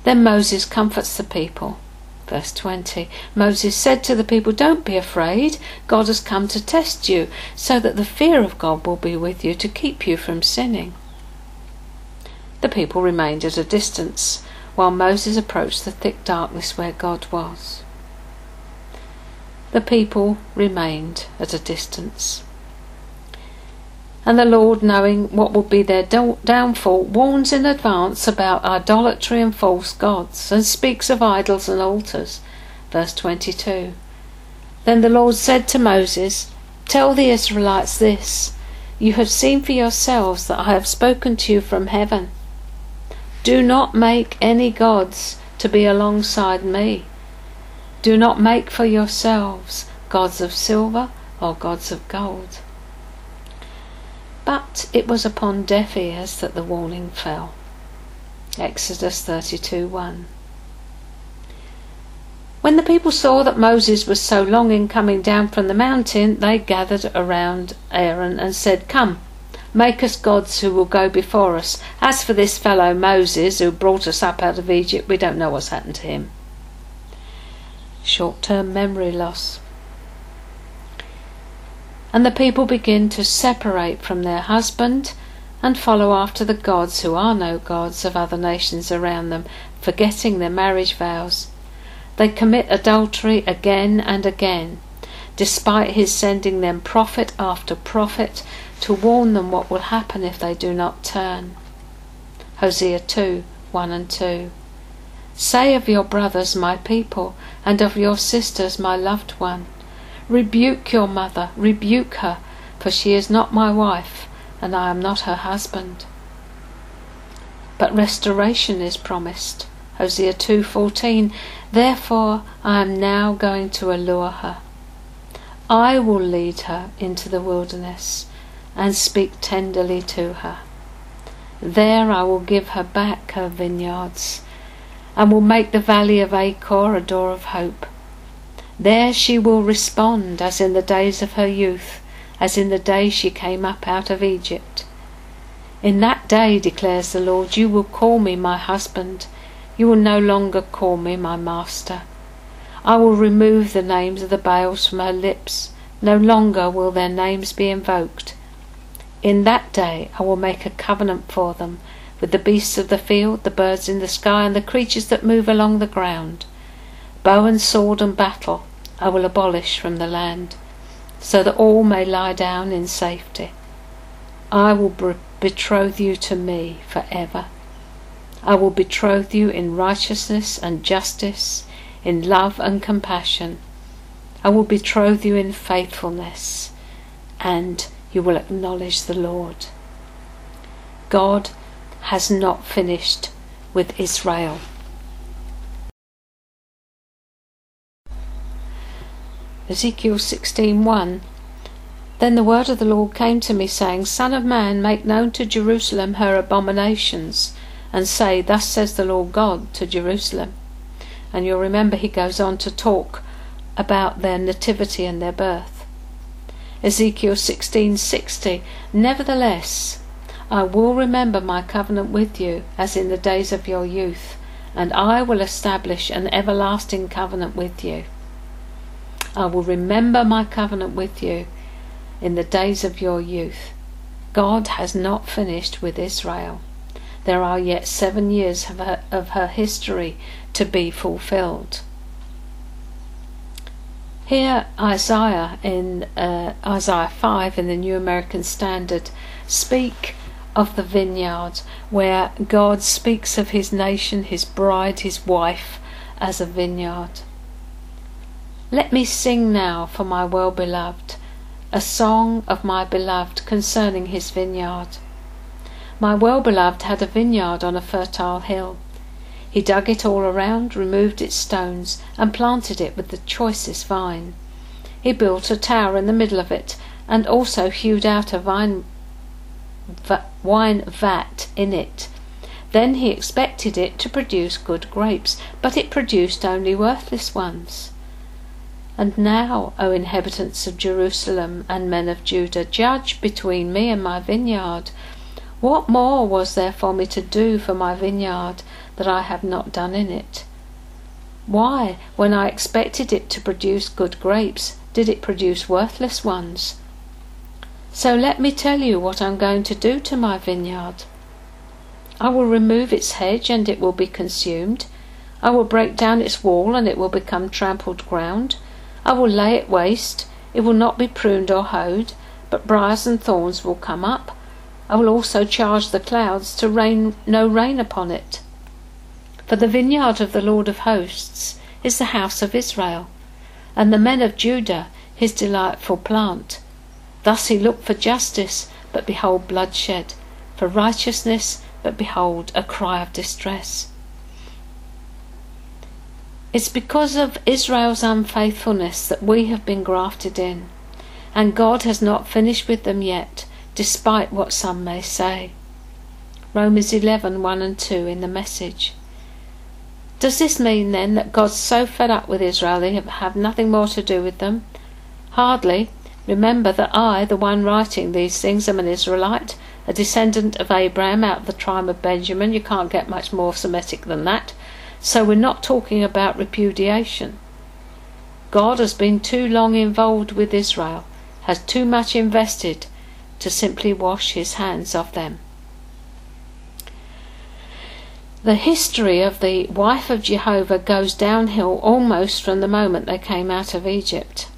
Then Moses comforts the people. Verse 20 Moses said to the people, Don't be afraid. God has come to test you, so that the fear of God will be with you to keep you from sinning. The people remained at a distance while Moses approached the thick darkness where God was. The people remained at a distance. And the Lord, knowing what would be their downfall, warns in advance about idolatry and false gods, and speaks of idols and altars. Verse 22. Then the Lord said to Moses, Tell the Israelites this You have seen for yourselves that I have spoken to you from heaven. Do not make any gods to be alongside me. Do not make for yourselves gods of silver or gods of gold. But it was upon deaf ears that the warning fell. Exodus 32 1. When the people saw that Moses was so long in coming down from the mountain, they gathered around Aaron and said, Come, make us gods who will go before us. As for this fellow Moses who brought us up out of Egypt, we don't know what's happened to him. Short term memory loss. And the people begin to separate from their husband and follow after the gods who are no gods of other nations around them, forgetting their marriage vows. They commit adultery again and again, despite his sending them prophet after prophet to warn them what will happen if they do not turn. Hosea 2 1 and 2. Say of your brothers, my people, and of your sisters, my loved one. Rebuke your mother, rebuke her, for she is not my wife, and I am not her husband. But restoration is promised. Hosea 2:14 Therefore I am now going to allure her. I will lead her into the wilderness and speak tenderly to her. There I will give her back her vineyards and will make the valley of Achor a door of hope. There she will respond as in the days of her youth, as in the day she came up out of Egypt. In that day, declares the Lord, you will call me my husband. You will no longer call me my master. I will remove the names of the Baals from her lips. No longer will their names be invoked. In that day I will make a covenant for them with the beasts of the field, the birds in the sky, and the creatures that move along the ground. Bow and sword and battle I will abolish from the land, so that all may lie down in safety. I will betroth you to me for ever. I will betroth you in righteousness and justice, in love and compassion. I will betroth you in faithfulness, and you will acknowledge the Lord. God has not finished with Israel. Ezekiel 16:1 Then the word of the Lord came to me saying, Son of man, make known to Jerusalem her abominations, and say, Thus says the Lord God to Jerusalem. And you'll remember he goes on to talk about their nativity and their birth. Ezekiel 16:60 Nevertheless, I will remember my covenant with you as in the days of your youth, and I will establish an everlasting covenant with you. I will remember my covenant with you in the days of your youth. God has not finished with Israel. There are yet seven years of her, of her history to be fulfilled. Here, Isaiah in uh, Isaiah 5 in the New American Standard speak of the vineyard, where God speaks of his nation, his bride, his wife, as a vineyard. Let me sing now for my well beloved, a song of my beloved concerning his vineyard. My well beloved had a vineyard on a fertile hill. He dug it all around, removed its stones, and planted it with the choicest vine. He built a tower in the middle of it, and also hewed out a vine, wine vat in it. Then he expected it to produce good grapes, but it produced only worthless ones. And now, O inhabitants of Jerusalem and men of Judah, judge between me and my vineyard. What more was there for me to do for my vineyard that I have not done in it? Why, when I expected it to produce good grapes, did it produce worthless ones? So let me tell you what I'm going to do to my vineyard. I will remove its hedge and it will be consumed. I will break down its wall and it will become trampled ground. I will lay it waste, it will not be pruned or hoed, but briars and thorns will come up. I will also charge the clouds to rain no rain upon it. For the vineyard of the Lord of hosts is the house of Israel, and the men of Judah his delightful plant. Thus he looked for justice, but behold bloodshed, for righteousness, but behold a cry of distress. It's because of Israel's unfaithfulness that we have been grafted in, and God has not finished with them yet, despite what some may say. Romans 11 1 and 2 in the message. Does this mean then that God's so fed up with Israel they have nothing more to do with them? Hardly. Remember that I, the one writing these things, am an Israelite, a descendant of Abraham out of the tribe of Benjamin. You can't get much more Semitic than that. So we're not talking about repudiation. God has been too long involved with Israel, has too much invested to simply wash his hands of them. The history of the wife of Jehovah goes downhill almost from the moment they came out of Egypt.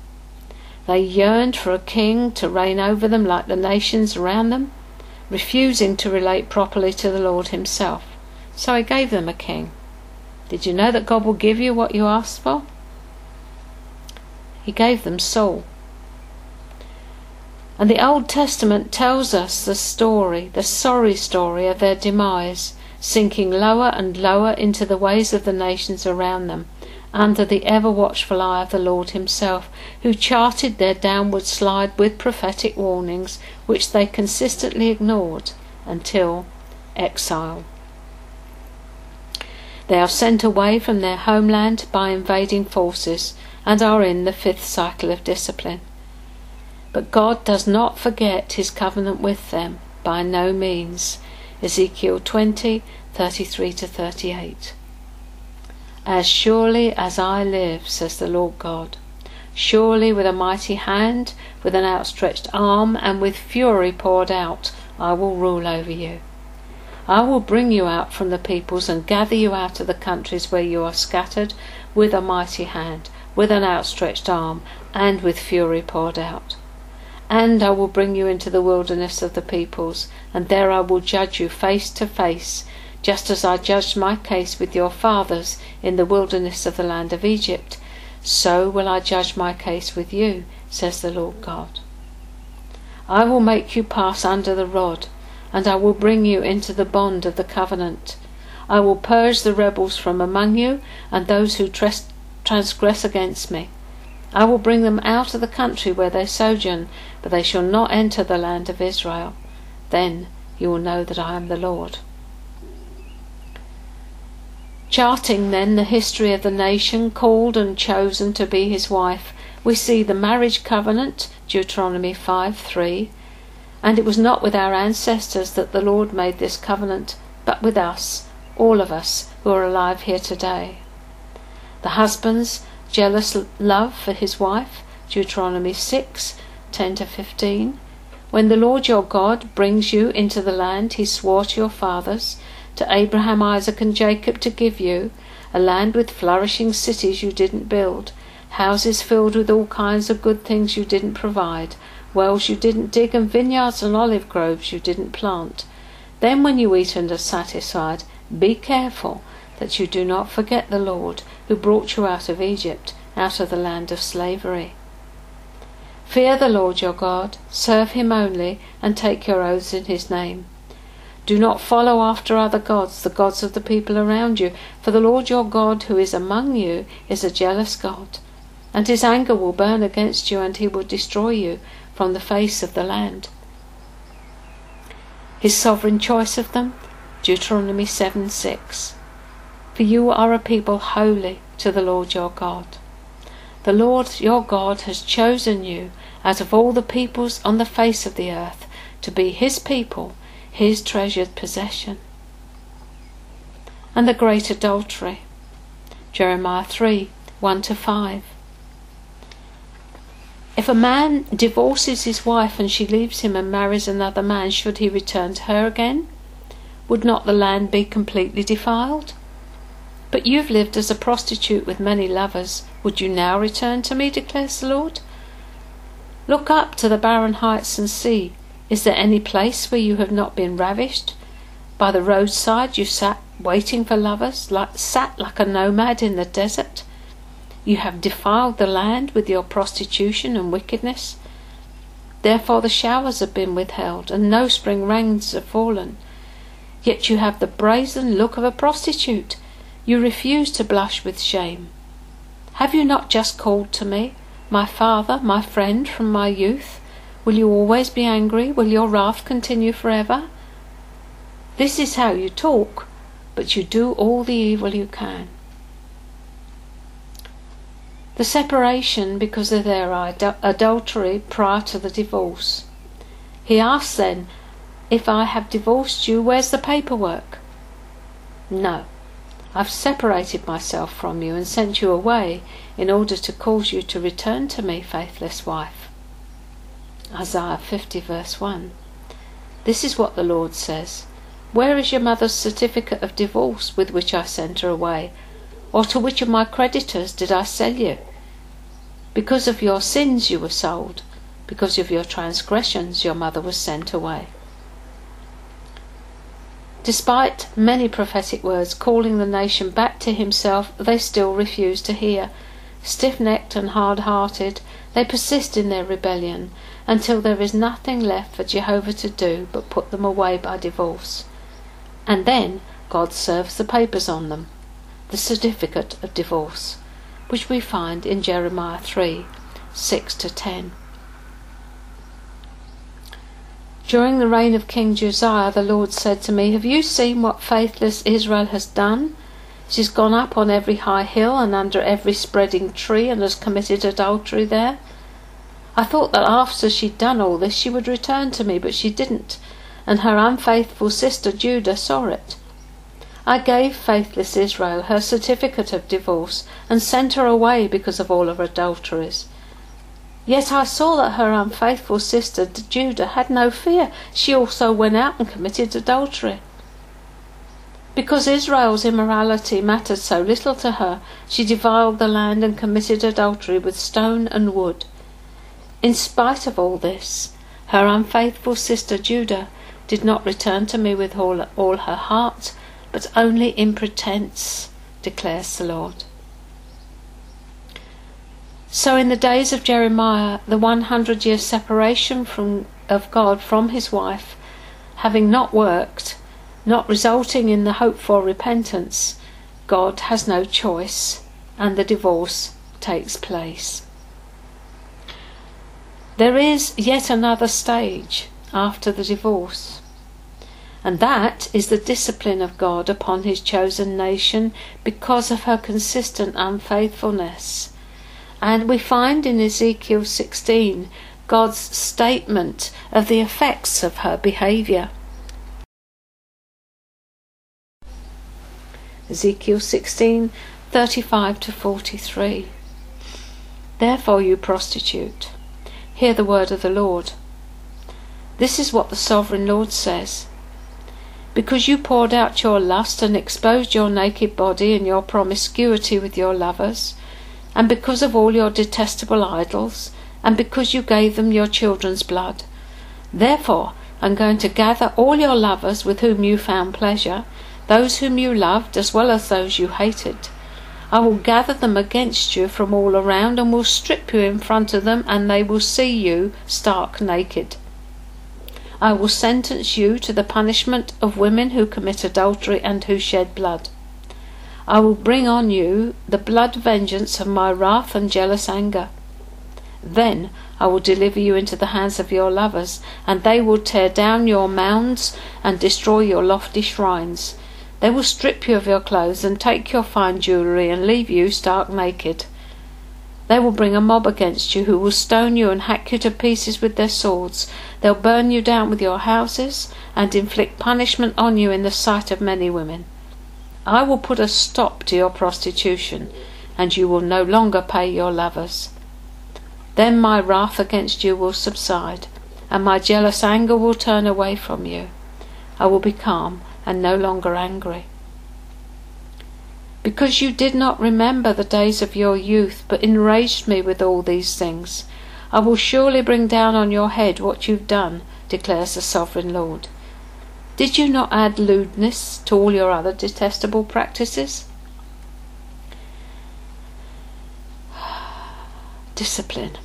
They yearned for a king to reign over them like the nations around them, refusing to relate properly to the Lord Himself. So He gave them a king. Did you know that God will give you what you ask for? He gave them Saul. And the Old Testament tells us the story, the sorry story of their demise, sinking lower and lower into the ways of the nations around them, under the ever watchful eye of the Lord Himself, who charted their downward slide with prophetic warnings, which they consistently ignored until exile. They are sent away from their homeland by invading forces and are in the fifth cycle of discipline. But God does not forget his covenant with them, by no means. Ezekiel 20, 33 to 38. As surely as I live, says the Lord God, surely with a mighty hand, with an outstretched arm, and with fury poured out, I will rule over you. I will bring you out from the peoples and gather you out of the countries where you are scattered with a mighty hand, with an outstretched arm, and with fury poured out. And I will bring you into the wilderness of the peoples, and there I will judge you face to face, just as I judged my case with your fathers in the wilderness of the land of Egypt. So will I judge my case with you, says the Lord God. I will make you pass under the rod and I will bring you into the bond of the covenant. I will purge the rebels from among you, and those who transgress against me. I will bring them out of the country where they sojourn, but they shall not enter the land of Israel. Then you will know that I am the Lord. Charting then the history of the nation called and chosen to be his wife, we see the marriage covenant, Deuteronomy 5 3, and it was not with our ancestors that the Lord made this covenant, but with us, all of us who are alive here today. The husband's jealous love for his wife, Deuteronomy 6 10 to 15. When the Lord your God brings you into the land he swore to your fathers, to Abraham, Isaac, and Jacob to give you, a land with flourishing cities you didn't build, houses filled with all kinds of good things you didn't provide, wells you didn't dig, and vineyards and olive groves you didn't plant. Then, when you eat and are satisfied, be careful that you do not forget the Lord who brought you out of Egypt, out of the land of slavery. Fear the Lord your God, serve him only, and take your oaths in his name. Do not follow after other gods, the gods of the people around you, for the Lord your God who is among you is a jealous God, and his anger will burn against you, and he will destroy you from the face of the land. His sovereign choice of them, Deuteronomy 7 6. For you are a people holy to the Lord your God. The Lord your God has chosen you out of all the peoples on the face of the earth to be his people, his treasured possession. And the great adultery, Jeremiah 3 1 to 5. If a man divorces his wife and she leaves him and marries another man, should he return to her again? Would not the land be completely defiled? But you've lived as a prostitute with many lovers. Would you now return to me, declares the Lord? Look up to the barren heights and see, is there any place where you have not been ravished? By the roadside you sat waiting for lovers, like, sat like a nomad in the desert? You have defiled the land with your prostitution and wickedness. Therefore the showers have been withheld, and no spring rains have fallen. Yet you have the brazen look of a prostitute. You refuse to blush with shame. Have you not just called to me, my father, my friend from my youth? Will you always be angry? Will your wrath continue forever? This is how you talk, but you do all the evil you can. The separation because of their adultery prior to the divorce. He asks then, If I have divorced you, where's the paperwork? No. I've separated myself from you and sent you away in order to cause you to return to me, faithless wife. Isaiah 50, verse 1. This is what the Lord says Where is your mother's certificate of divorce with which I sent her away? Or to which of my creditors did I sell you? Because of your sins you were sold, because of your transgressions your mother was sent away. Despite many prophetic words calling the nation back to himself, they still refuse to hear. Stiff necked and hard hearted, they persist in their rebellion until there is nothing left for Jehovah to do but put them away by divorce. And then God serves the papers on them, the certificate of divorce, which we find in Jeremiah 3 6 to 10. During the reign of King Josiah, the Lord said to me, Have you seen what faithless Israel has done? She's gone up on every high hill and under every spreading tree and has committed adultery there. I thought that after she'd done all this she would return to me, but she didn't, and her unfaithful sister Judah saw it. I gave faithless Israel her certificate of divorce and sent her away because of all her adulteries. Yet I saw that her unfaithful sister Judah had no fear. She also went out and committed adultery. Because Israel's immorality mattered so little to her, she defiled the land and committed adultery with stone and wood. In spite of all this, her unfaithful sister Judah did not return to me with all, all her heart, but only in pretense, declares the Lord. So in the days of Jeremiah, the 100 year separation from, of God from his wife, having not worked, not resulting in the hope for repentance, God has no choice and the divorce takes place. There is yet another stage after the divorce, and that is the discipline of God upon his chosen nation because of her consistent unfaithfulness and we find in Ezekiel 16 God's statement of the effects of her behaviour. Ezekiel 16 35 to 43. Therefore, you prostitute, hear the word of the Lord. This is what the sovereign Lord says. Because you poured out your lust and exposed your naked body in your promiscuity with your lovers, and because of all your detestable idols, and because you gave them your children's blood. Therefore, I'm going to gather all your lovers with whom you found pleasure, those whom you loved as well as those you hated. I will gather them against you from all around and will strip you in front of them, and they will see you stark naked. I will sentence you to the punishment of women who commit adultery and who shed blood. I will bring on you the blood vengeance of my wrath and jealous anger. Then I will deliver you into the hands of your lovers, and they will tear down your mounds and destroy your lofty shrines. They will strip you of your clothes and take your fine jewellery and leave you stark naked. They will bring a mob against you who will stone you and hack you to pieces with their swords. They'll burn you down with your houses and inflict punishment on you in the sight of many women. I will put a stop to your prostitution, and you will no longer pay your lovers. Then my wrath against you will subside, and my jealous anger will turn away from you. I will be calm and no longer angry. Because you did not remember the days of your youth, but enraged me with all these things, I will surely bring down on your head what you've done, declares the sovereign Lord. Did you not add lewdness to all your other detestable practices? Discipline.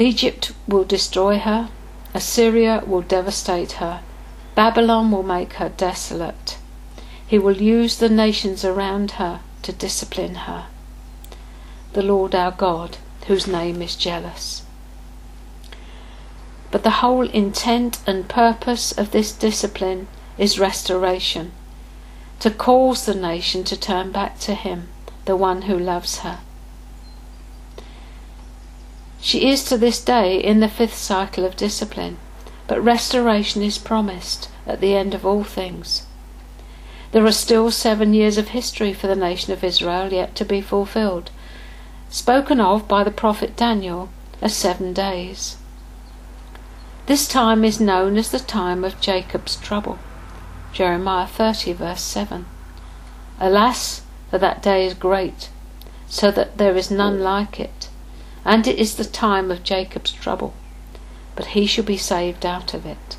Egypt will destroy her, Assyria will devastate her, Babylon will make her desolate. He will use the nations around her to discipline her. The Lord our God, whose name is jealous. But the whole intent and purpose of this discipline is restoration, to cause the nation to turn back to Him, the one who loves her. She is to this day in the fifth cycle of discipline, but restoration is promised at the end of all things. There are still seven years of history for the nation of Israel yet to be fulfilled, spoken of by the prophet Daniel as seven days. This time is known as the time of Jacob's trouble. Jeremiah 30, verse 7. Alas, for that day is great, so that there is none like it, and it is the time of Jacob's trouble, but he shall be saved out of it.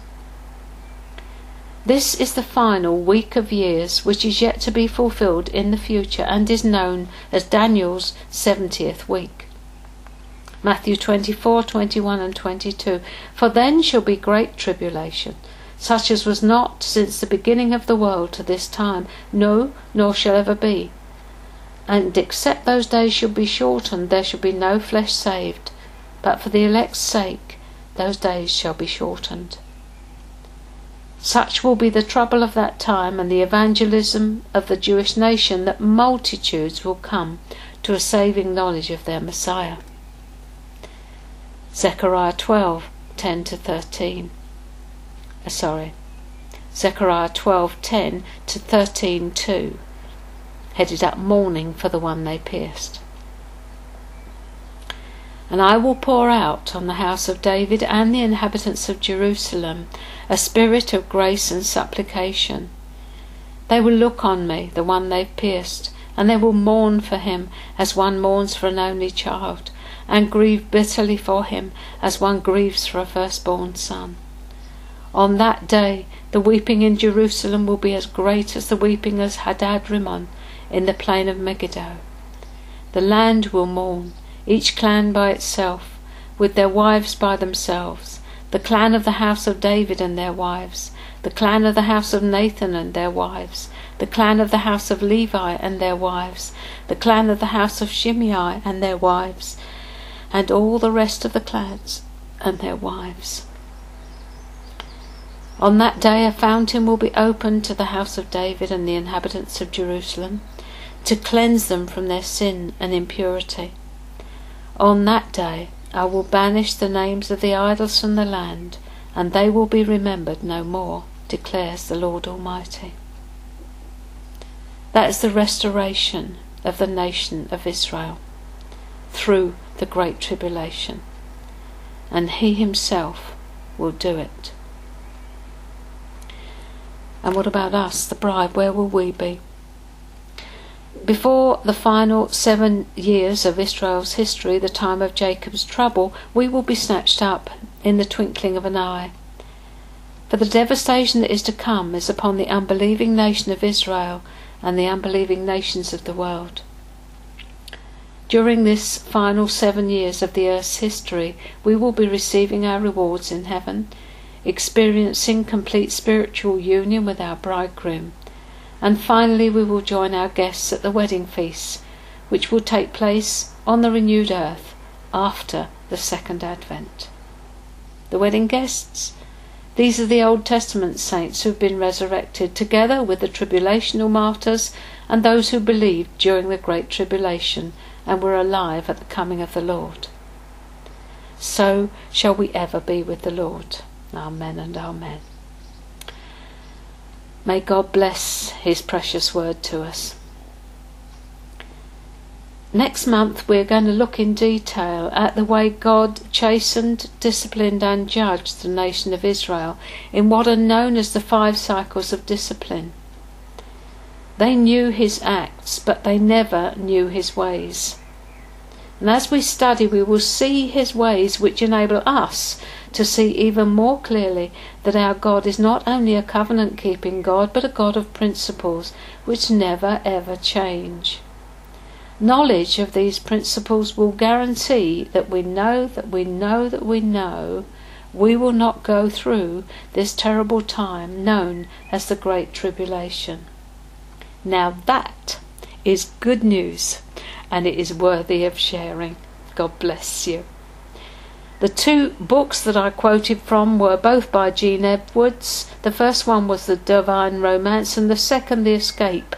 This is the final week of years which is yet to be fulfilled in the future and is known as Daniel's 70th week. Matthew 24, 21 and 22. For then shall be great tribulation, such as was not since the beginning of the world to this time, no, nor shall ever be. And except those days shall be shortened, there shall be no flesh saved. But for the elect's sake, those days shall be shortened. Such will be the trouble of that time and the evangelism of the Jewish nation that multitudes will come to a saving knowledge of their Messiah. Zechariah 12 10 to 13. Uh, sorry, Zechariah 12 10 to 13 2. Headed up mourning for the one they pierced. And I will pour out on the house of David and the inhabitants of Jerusalem a spirit of grace and supplication. They will look on me, the one they've pierced, and they will mourn for him as one mourns for an only child, and grieve bitterly for him as one grieves for a firstborn son. On that day the weeping in Jerusalem will be as great as the weeping at Hadad Rimmon in the plain of Megiddo. The land will mourn, each clan by itself, with their wives by themselves, the clan of the house of David and their wives, the clan of the house of Nathan and their wives, the clan of the house of Levi and their wives, the clan of the house of Shimei and their wives, and all the rest of the clans and their wives. On that day a fountain will be opened to the house of David and the inhabitants of Jerusalem, to cleanse them from their sin and impurity. On that day I will banish the names of the idols from the land, and they will be remembered no more, declares the Lord Almighty. That is the restoration of the nation of Israel through the Great Tribulation, and He Himself will do it. And what about us, the bride? Where will we be? Before the final seven years of Israel's history, the time of Jacob's trouble, we will be snatched up in the twinkling of an eye. For the devastation that is to come is upon the unbelieving nation of Israel and the unbelieving nations of the world. During this final seven years of the earth's history, we will be receiving our rewards in heaven, experiencing complete spiritual union with our bridegroom, and finally we will join our guests at the wedding feast, which will take place on the renewed earth after the second advent. The wedding guests? These are the Old Testament saints who have been resurrected, together with the tribulational martyrs and those who believed during the Great Tribulation and were alive at the coming of the Lord. So shall we ever be with the Lord. Amen and Amen. May God bless His precious word to us. Next month, we're going to look in detail at the way God chastened, disciplined, and judged the nation of Israel in what are known as the five cycles of discipline. They knew His acts, but they never knew His ways. And as we study, we will see His ways which enable us to see even more clearly that our God is not only a covenant keeping God, but a God of principles which never ever change. Knowledge of these principles will guarantee that we know that we know that we know we will not go through this terrible time known as the Great Tribulation. Now that is good news and it is worthy of sharing. God bless you. The two books that I quoted from were both by Gene Edwards. The first one was The Divine Romance, and the second, The Escape,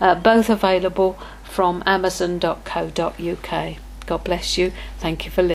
uh, both available from amazon.co.uk. God bless you. Thank you for listening.